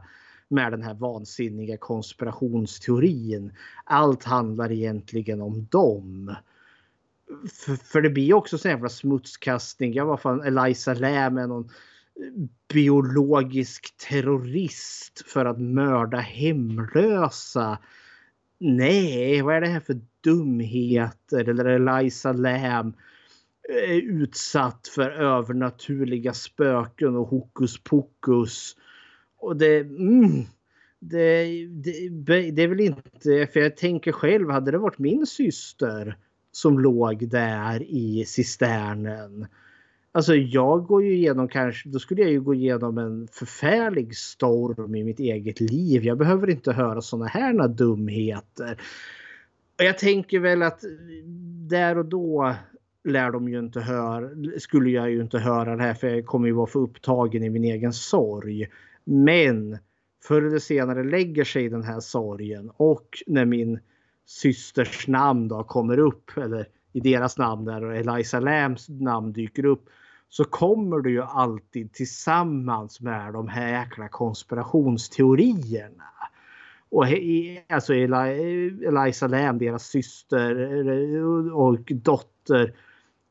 med den här vansinniga konspirationsteorin. Allt handlar egentligen om dem. För, för det blir också sån jävla smutskastning. Jag var fan Eliza Lam med någon biologisk terrorist för att mörda hemlösa. Nej, vad är det här för dumheter? Eller Eliza Lam är utsatt för övernaturliga spöken och hokus pokus. Och det, mm, det, det, det är väl inte, för jag tänker själv, hade det varit min syster som låg där i cisternen Alltså jag går ju igenom kanske, då skulle jag ju gå igenom en förfärlig storm i mitt eget liv. Jag behöver inte höra såna här dumheter. Och jag tänker väl att där och då lär de ju inte höra, skulle jag ju inte höra det här för jag kommer ju vara för upptagen i min egen sorg. Men förr eller senare lägger sig den här sorgen och när min systers namn då kommer upp eller i deras namn där och Eliza Lambs namn dyker upp så kommer du ju alltid tillsammans med de här jäkla konspirationsteorierna. Och alltså Eliza Lam, deras syster och dotter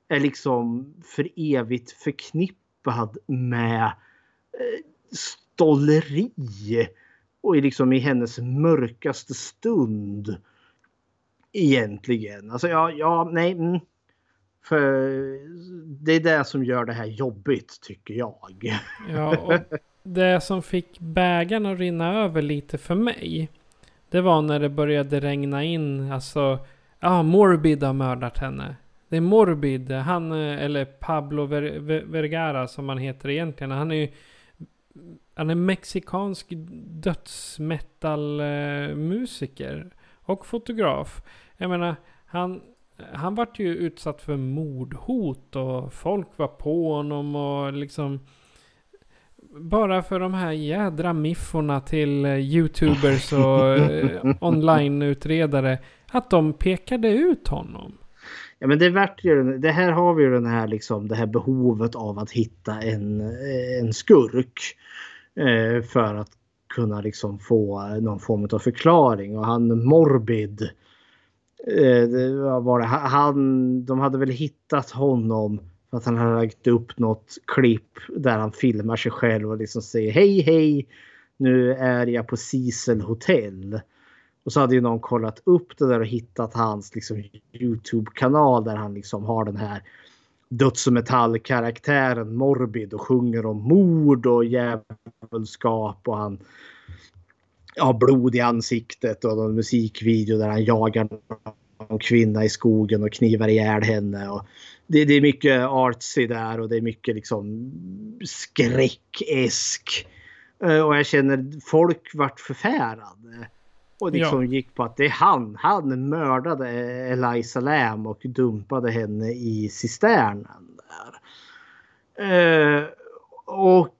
är liksom för evigt förknippad med eh, stolleri. Och liksom i hennes mörkaste stund. Egentligen. Alltså ja, ja nej. Mm. För det är det som gör det här jobbigt tycker jag. Ja, och det som fick bägaren att rinna över lite för mig. Det var när det började regna in, alltså, ja, Morbid har mördat henne. Det är Morbid, han, eller Pablo Ver Vergara som han heter egentligen. Han är ju, han är mexikansk dödsmetallmusiker. Eh, och fotograf. Jag menar, han, han vart ju utsatt för mordhot och folk var på honom och liksom bara för de här jädra mifforna till eh, youtubers och eh, online-utredare. Att de pekade ut honom. Ja men det vart ju, det här har vi ju den här liksom det här behovet av att hitta en, en skurk. Eh, för att kunna liksom få någon form av förklaring och han Morbid eh, Eh, var det, han, de hade väl hittat honom för att han hade lagt upp något klipp där han filmar sig själv och liksom säger hej hej nu är jag på Cecil hotell. Och så hade ju någon kollat upp det där och hittat hans liksom, Youtube-kanal där han liksom har den här döds och metallkaraktären Morbid och sjunger om mord och djävulskap och han ja, blod i ansiktet och en musikvideo där han jagar en kvinna i skogen och knivar ihjäl henne. Och det, det är mycket artsy där och det är mycket liksom skräckesk. Eh, och jag känner folk vart förfärade. Och liksom ja. gick på att det är han. Han mördade Eliza Lam och dumpade henne i cisternen. Där. Uh, och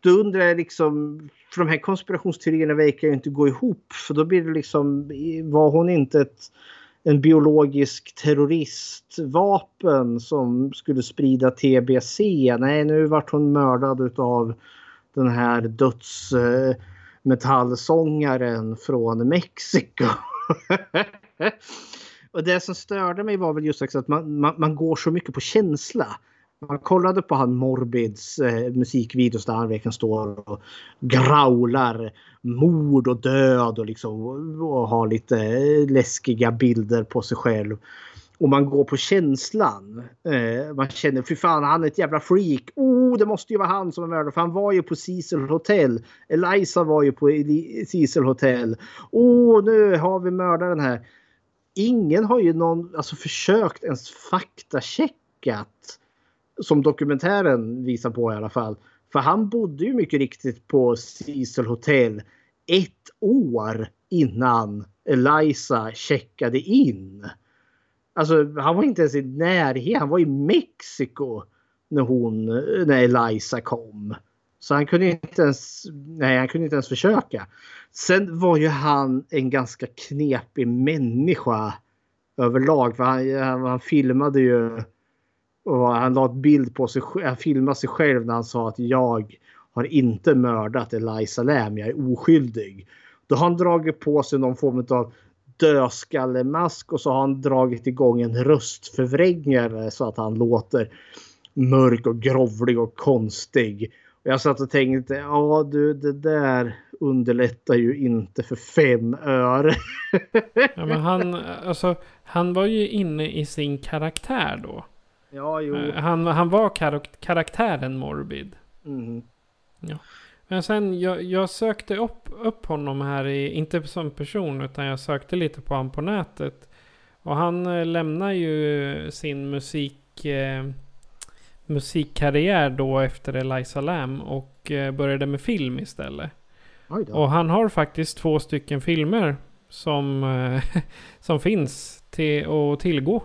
då undrar jag liksom för de här konspirationsteorierna verkar ju inte gå ihop. För då blir det liksom, var hon inte ett, en biologisk terroristvapen som skulle sprida TBC? Nej, nu vart hon mördad av den här dödsmetallsångaren från Mexiko. Och det som störde mig var väl just att man, man, man går så mycket på känsla man kollade på han Morbids eh, musikvideos där han verkligen står och growlar mord och död och liksom och har lite eh, läskiga bilder på sig själv. Och man går på känslan. Eh, man känner fy fan han är ett jävla freak. Oh det måste ju vara han som är mördare för han var ju på Cecil Hotel. Eliza var ju på Cecil Hotel. Oh nu har vi mördaren här. Ingen har ju någon alltså försökt ens faktachecka. Som dokumentären visar på i alla fall. För han bodde ju mycket riktigt på Cecil Hotel ett år innan Eliza checkade in. Alltså han var inte ens i närheten. Han var i Mexiko när hon, när Eliza kom. Så han kunde inte ens, nej han kunde inte ens försöka. Sen var ju han en ganska knepig människa överlag. För han, han, han filmade ju och han la ett bild på sig Han filmade sig själv när han sa att jag har inte mördat Eliza Lam. Jag är oskyldig. Då har han dragit på sig någon form av dödskallemask och så har han dragit igång en röstförvrängare så att han låter mörk och grovlig och konstig. Och jag satt och tänkte, ja du det där underlättar ju inte för fem öre. ja, men han, alltså, han var ju inne i sin karaktär då. Ja, jo. Eh, han, han var kar karaktären Morbid. Mm. Ja. Men sen, jag, jag sökte upp, upp honom här, i, inte som person, utan jag sökte lite på honom på nätet. Och han eh, lämnar ju sin musik, eh, musikkarriär då efter Eliza Lam och eh, började med film istället. Och han har faktiskt två stycken filmer som, eh, som finns till att tillgå.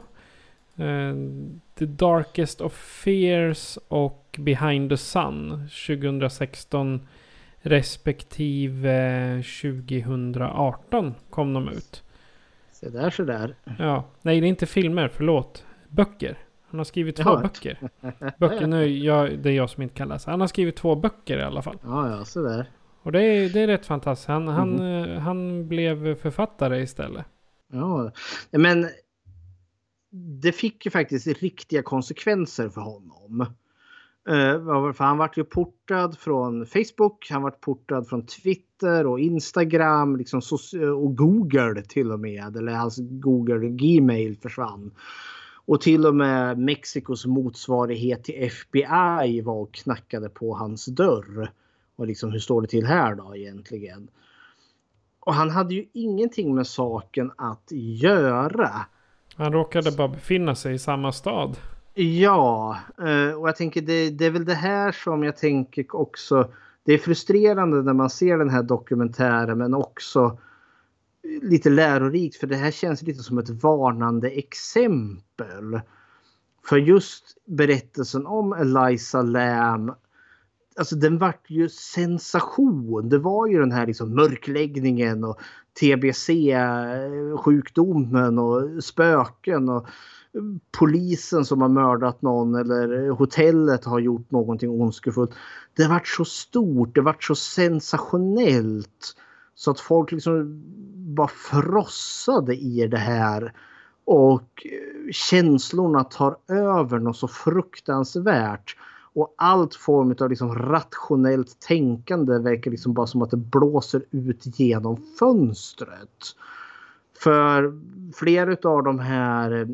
The Darkest of Fears och Behind the Sun 2016 respektive 2018 kom de ut. Se där, se där. Ja, nej det är inte filmer, förlåt. Böcker. Han har skrivit två Jaha. böcker. Böcker, nu, jag, det är jag som inte kan läsa. Han har skrivit två böcker i alla fall. Ja, ja, så där. Och det är, det är rätt fantastiskt. Han, han, Mhm. eh, han blev författare istället. Ja, men det fick ju faktiskt riktiga konsekvenser för honom. Eh, för han vart ju portad från Facebook, han vart portad från Twitter och Instagram liksom och Google till och med. Eller hans Google Gmail försvann. Och till och med Mexikos motsvarighet till FBI var och knackade på hans dörr. Och liksom hur står det till här då egentligen? Och han hade ju ingenting med saken att göra. Han råkade bara befinna sig i samma stad. Ja, eh, och jag tänker det, det är väl det här som jag tänker också. Det är frustrerande när man ser den här dokumentären men också lite lärorikt för det här känns lite som ett varnande exempel. För just berättelsen om Eliza Lam. Alltså den vart ju sensation. Det var ju den här liksom mörkläggningen och TBC-sjukdomen och spöken och polisen som har mördat någon eller hotellet har gjort någonting ondskefullt. Det vart så stort, det vart så sensationellt. Så att folk liksom bara frossade i det här. Och eh, känslorna tar över något så fruktansvärt. Och allt form av liksom rationellt tänkande verkar liksom bara som att det blåser ut genom fönstret. För flera av de här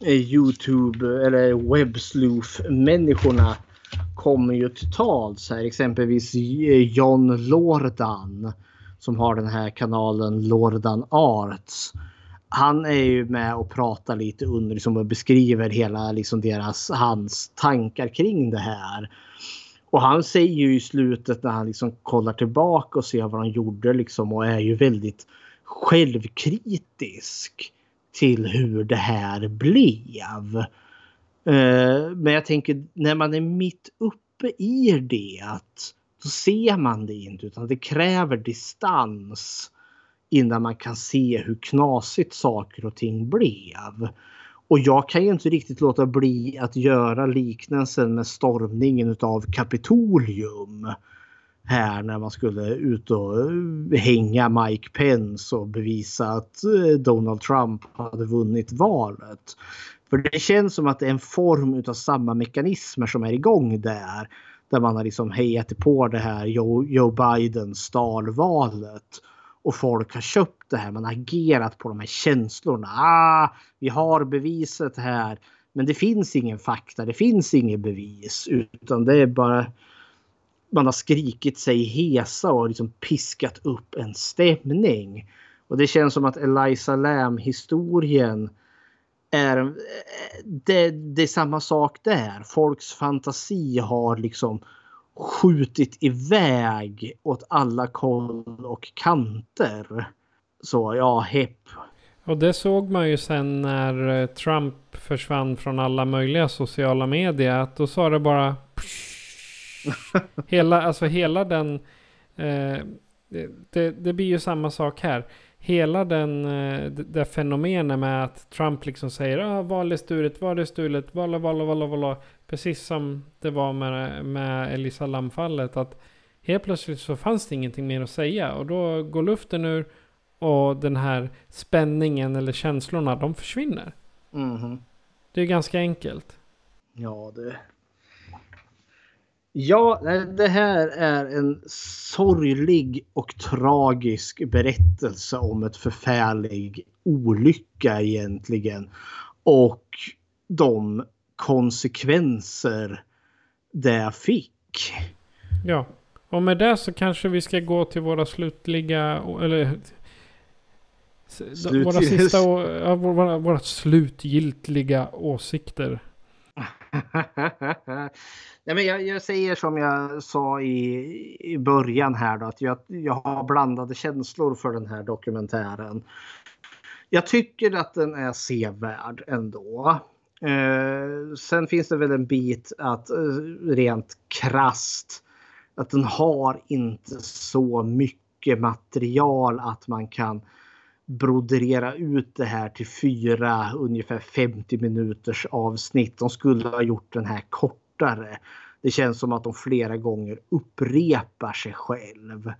eh, Youtube eller webbsloof-människorna kommer ju till tals här. Exempelvis eh, John Lordan som har den här kanalen Lordan Arts. Han är ju med och pratar lite under liksom, och beskriver hela liksom, deras, hans tankar kring det här. Och han säger ju i slutet när han liksom kollar tillbaka och ser vad han gjorde liksom och är ju väldigt självkritisk till hur det här blev. Eh, men jag tänker när man är mitt uppe i det då ser man det inte utan det kräver distans innan man kan se hur knasigt saker och ting blev. Och jag kan ju inte riktigt låta bli att göra liknelsen med stormningen av Kapitolium. Här när man skulle ut och hänga Mike Pence och bevisa att eh, Donald Trump hade vunnit valet. För det känns som att det är en form av samma mekanismer som är igång där. Där man har liksom hejat på det här Joe, Joe Biden stal valet. Och folk har köpt det här. Man har agerat på de här känslorna. Ah, vi har beviset här. Men det finns ingen fakta. Det finns inget bevis. Utan det är bara man har skrikit sig hesa och liksom piskat upp en stämning. Och det känns som att Eliza Lam historien är eh, det, det är samma sak där. Folks fantasi har liksom skjutit iväg åt alla koll och kanter. Så ja, hepp. Och det såg man ju sen när eh, Trump försvann från alla möjliga sociala medier. Att då sa det bara... hela, alltså hela den... Eh, det, det, blir ju samma sak här. Hela den, eh, det fenomenet med att Trump liksom säger ah, val är stulet, val är stulet, val, val, val, val, Precis som det var med, med Elisa Lam-fallet. Att helt plötsligt så fanns det ingenting mer att säga. Och då går luften ur och den här spänningen eller känslorna, de försvinner. Mm. Det är ganska enkelt. Ja, det... Ja, det här är en sorglig och tragisk berättelse om ett förfärlig olycka egentligen. Och de konsekvenser det fick. Ja, och med det så kanske vi ska gå till våra slutliga, eller våra sista, våra, våra slutgiltiga åsikter. Nej, men jag, jag, säger som jag sa i, i början här då, att jag, jag har blandade känslor för den här dokumentären. Jag tycker att den är sevärd ändå. Eh, sen finns det väl en bit att eh, rent krast att den har inte så mycket material att man kan brodera ut det här till fyra ungefär 50 minuters avsnitt. De skulle ha gjort den här kortare. Det känns som att de flera gånger upprepar sig själv.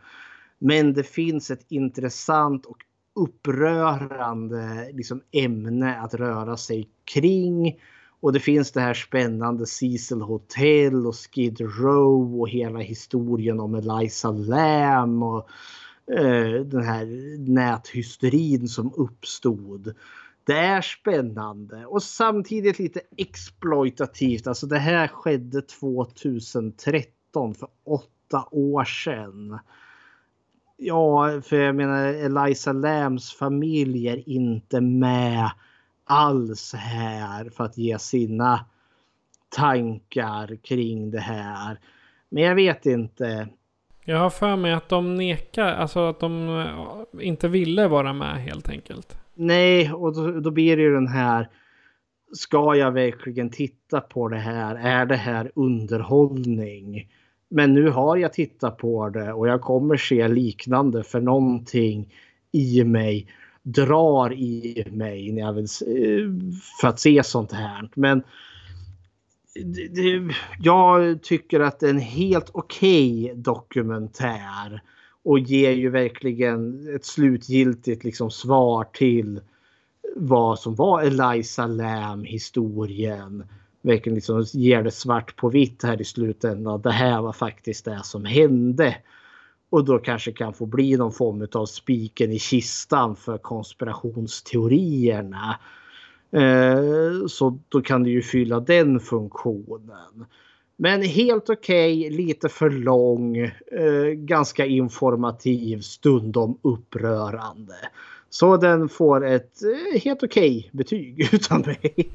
Men det finns ett intressant och upprörande liksom, ämne att röra sig kring. Och det finns det här spännande Cecil Hotel och Skid Row och hela historien om Eliza Lam och eh, Eh, den här näthysterin som uppstod. Det är spännande och samtidigt lite exploitativt. Alltså det här skedde 2013 för åtta år sedan. Ja, för jag menar Eliza Lams familj är inte med alls här för att ge sina tankar kring det här. Men jag vet inte. Jag har för mig att de nekar, alltså att de eh, inte ville vara med helt enkelt. Nej, och då, då blir det ju den här. Ska jag verkligen titta på det här? Är det här underhållning? Men nu har jag tittat på det och jag kommer se liknande för någonting i mig drar i mig när jag vill, eh, för att se sånt här. Men jag tycker att det är en helt okej okay dokumentär och ger ju verkligen ett slutgiltigt liksom svar till vad som var Eliza Lam historien. Verkligen liksom ger det svart på vitt här i slutändan. Det här var faktiskt det som hände. Och då kanske kan få bli någon form av spiken i kistan för konspirationsteorierna. Eh, så då kan det ju fylla den funktionen. Men helt okej, okay, lite för lång, eh, ganska informativ, stundom upprörande. Så den får ett eh, helt okej okay betyg utan mig.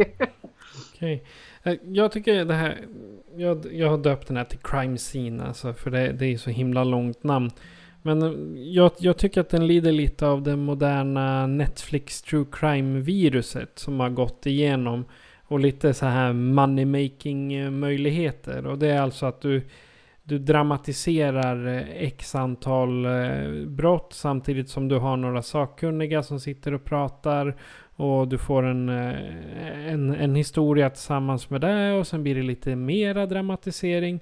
Okej. Okay. Jag tycker det här, jag, jag har döpt den här till Crime Scene, alltså, för det, det är så himla långt namn. Men eh, jag, jag, tycker att den lider lite av det moderna Netflix true crime-viruset som har gått igenom. Och lite så här money making möjligheter. Och det är alltså att du, du dramatiserar eh, x antal eh, brott samtidigt som du har några sakkunniga som sitter och pratar. Och du får en, en, en historia tillsammans med det och sen blir det lite mera dramatisering.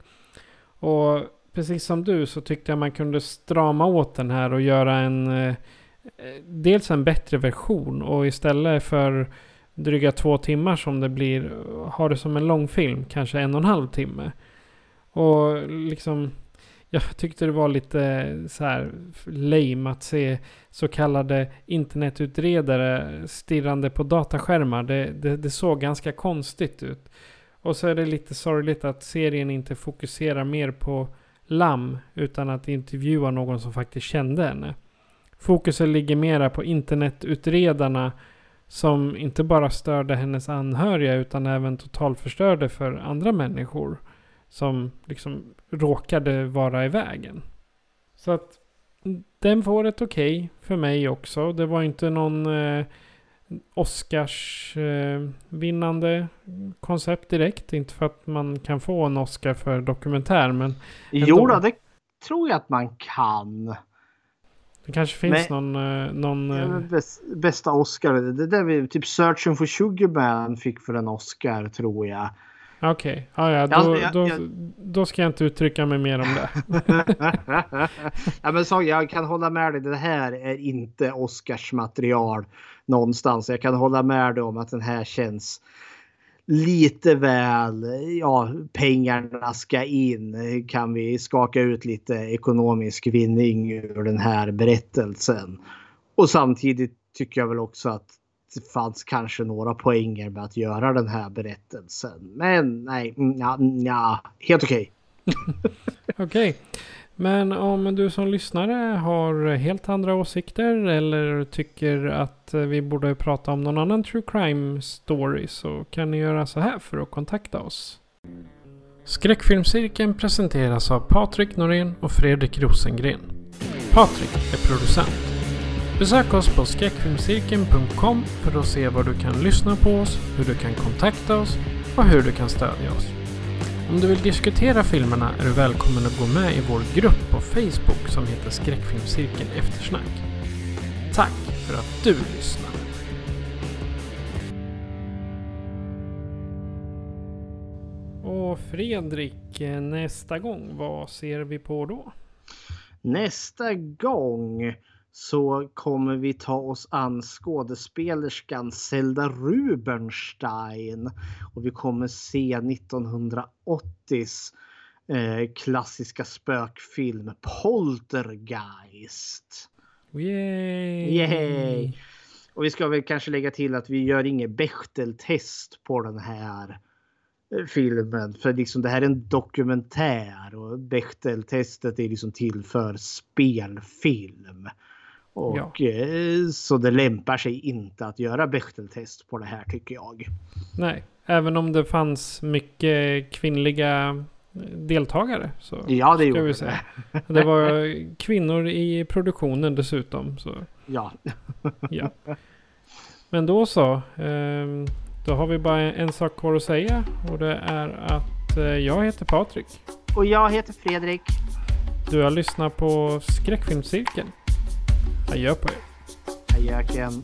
Och precis som du så tyckte jag man kunde strama åt den här och göra en eh, dels en bättre version och istället för dryga två timmar som det blir ha det som en långfilm, kanske en och en halv timme. Och liksom jag tyckte det var lite så här lame att se så kallade internetutredare stirrande på dataskärmar. Det, det, det, såg ganska konstigt ut. Och så är det lite sorgligt att serien inte fokuserar mer på Lam utan att intervjua någon som faktiskt kände henne. Fokuset ligger mera på internetutredarna Som inte bara störde hennes anhöriga utan även totalförstörde för andra människor. Som liksom råkade vara i vägen. Så att mm, den får ett okej okay för mig också. Det var inte någon eh, Oscars eh, vinnande koncept direkt. Inte för att man kan få en Oscar för dokumentär men... Jo då, det tror jag att man kan. Det kanske finns men, någon... Eh, någon bäst, bästa Oscar. Det där vi, typ Searching for Sugarman fick för en Oscar tror jag. Okej, okay. ah, ja, då, jag, då, jag, då ska jag inte uttrycka mig mer om det. ja, men så, jag kan hålla med dig, det här är inte Oscars material någonstans. Jag kan hålla med dig om att den här känns lite väl, ja pengarna ska in. Kan vi skaka ut lite ekonomisk vinning ur den här berättelsen? Och samtidigt tycker jag väl också att det fanns kanske några poänger med att göra den här berättelsen. Men nej, mm, mm, ja, helt okej. Okay. okej. Okay. Men om du som lyssnare har helt andra åsikter eller tycker att vi borde prata om någon annan true crime story så kan ni göra så här för att kontakta oss. Skräckfilmscirkeln presenteras av Patrik Norén och Fredrik Rosengren. Patrik är producent. Besök oss på skräckfilmscirkeln.com för att se var du kan lyssna på oss, hur du kan kontakta oss och hur du kan stödja oss. Om du vill diskutera filmerna är du välkommen att gå med i vår grupp på Facebook som heter Skräckfilmscirkeln Eftersnack. Tack för att du lyssnar! Och Fredrik, nästa gång, vad ser vi på då? Nästa gång så kommer vi ta oss an skådespelerskan Zelda Rubinstein. Och vi kommer se 1980s eh, klassiska spökfilm Poltergeist. Yay! Yay! Och vi ska väl kanske lägga till att vi gör inget Bechteltest på den här eh, filmen. För liksom det här är en dokumentär och Bechteltestet är liksom till för spelfilm. Och ja. Eh, så det lämpar sig inte att göra Bechteltest på det här tycker jag. Nej, även om det fanns mycket kvinnliga deltagare. Så ja, det gjorde det. Det var kvinnor i produktionen dessutom. Så. Ja. ja. Men då så. Ehm, då har vi bara en sak kvar att säga. Och det är att eh, jag heter Patrik. Och jag heter Fredrik. Du har lyssnat på Skräckfilmscirkeln. Adjö på er. Adjö Ken.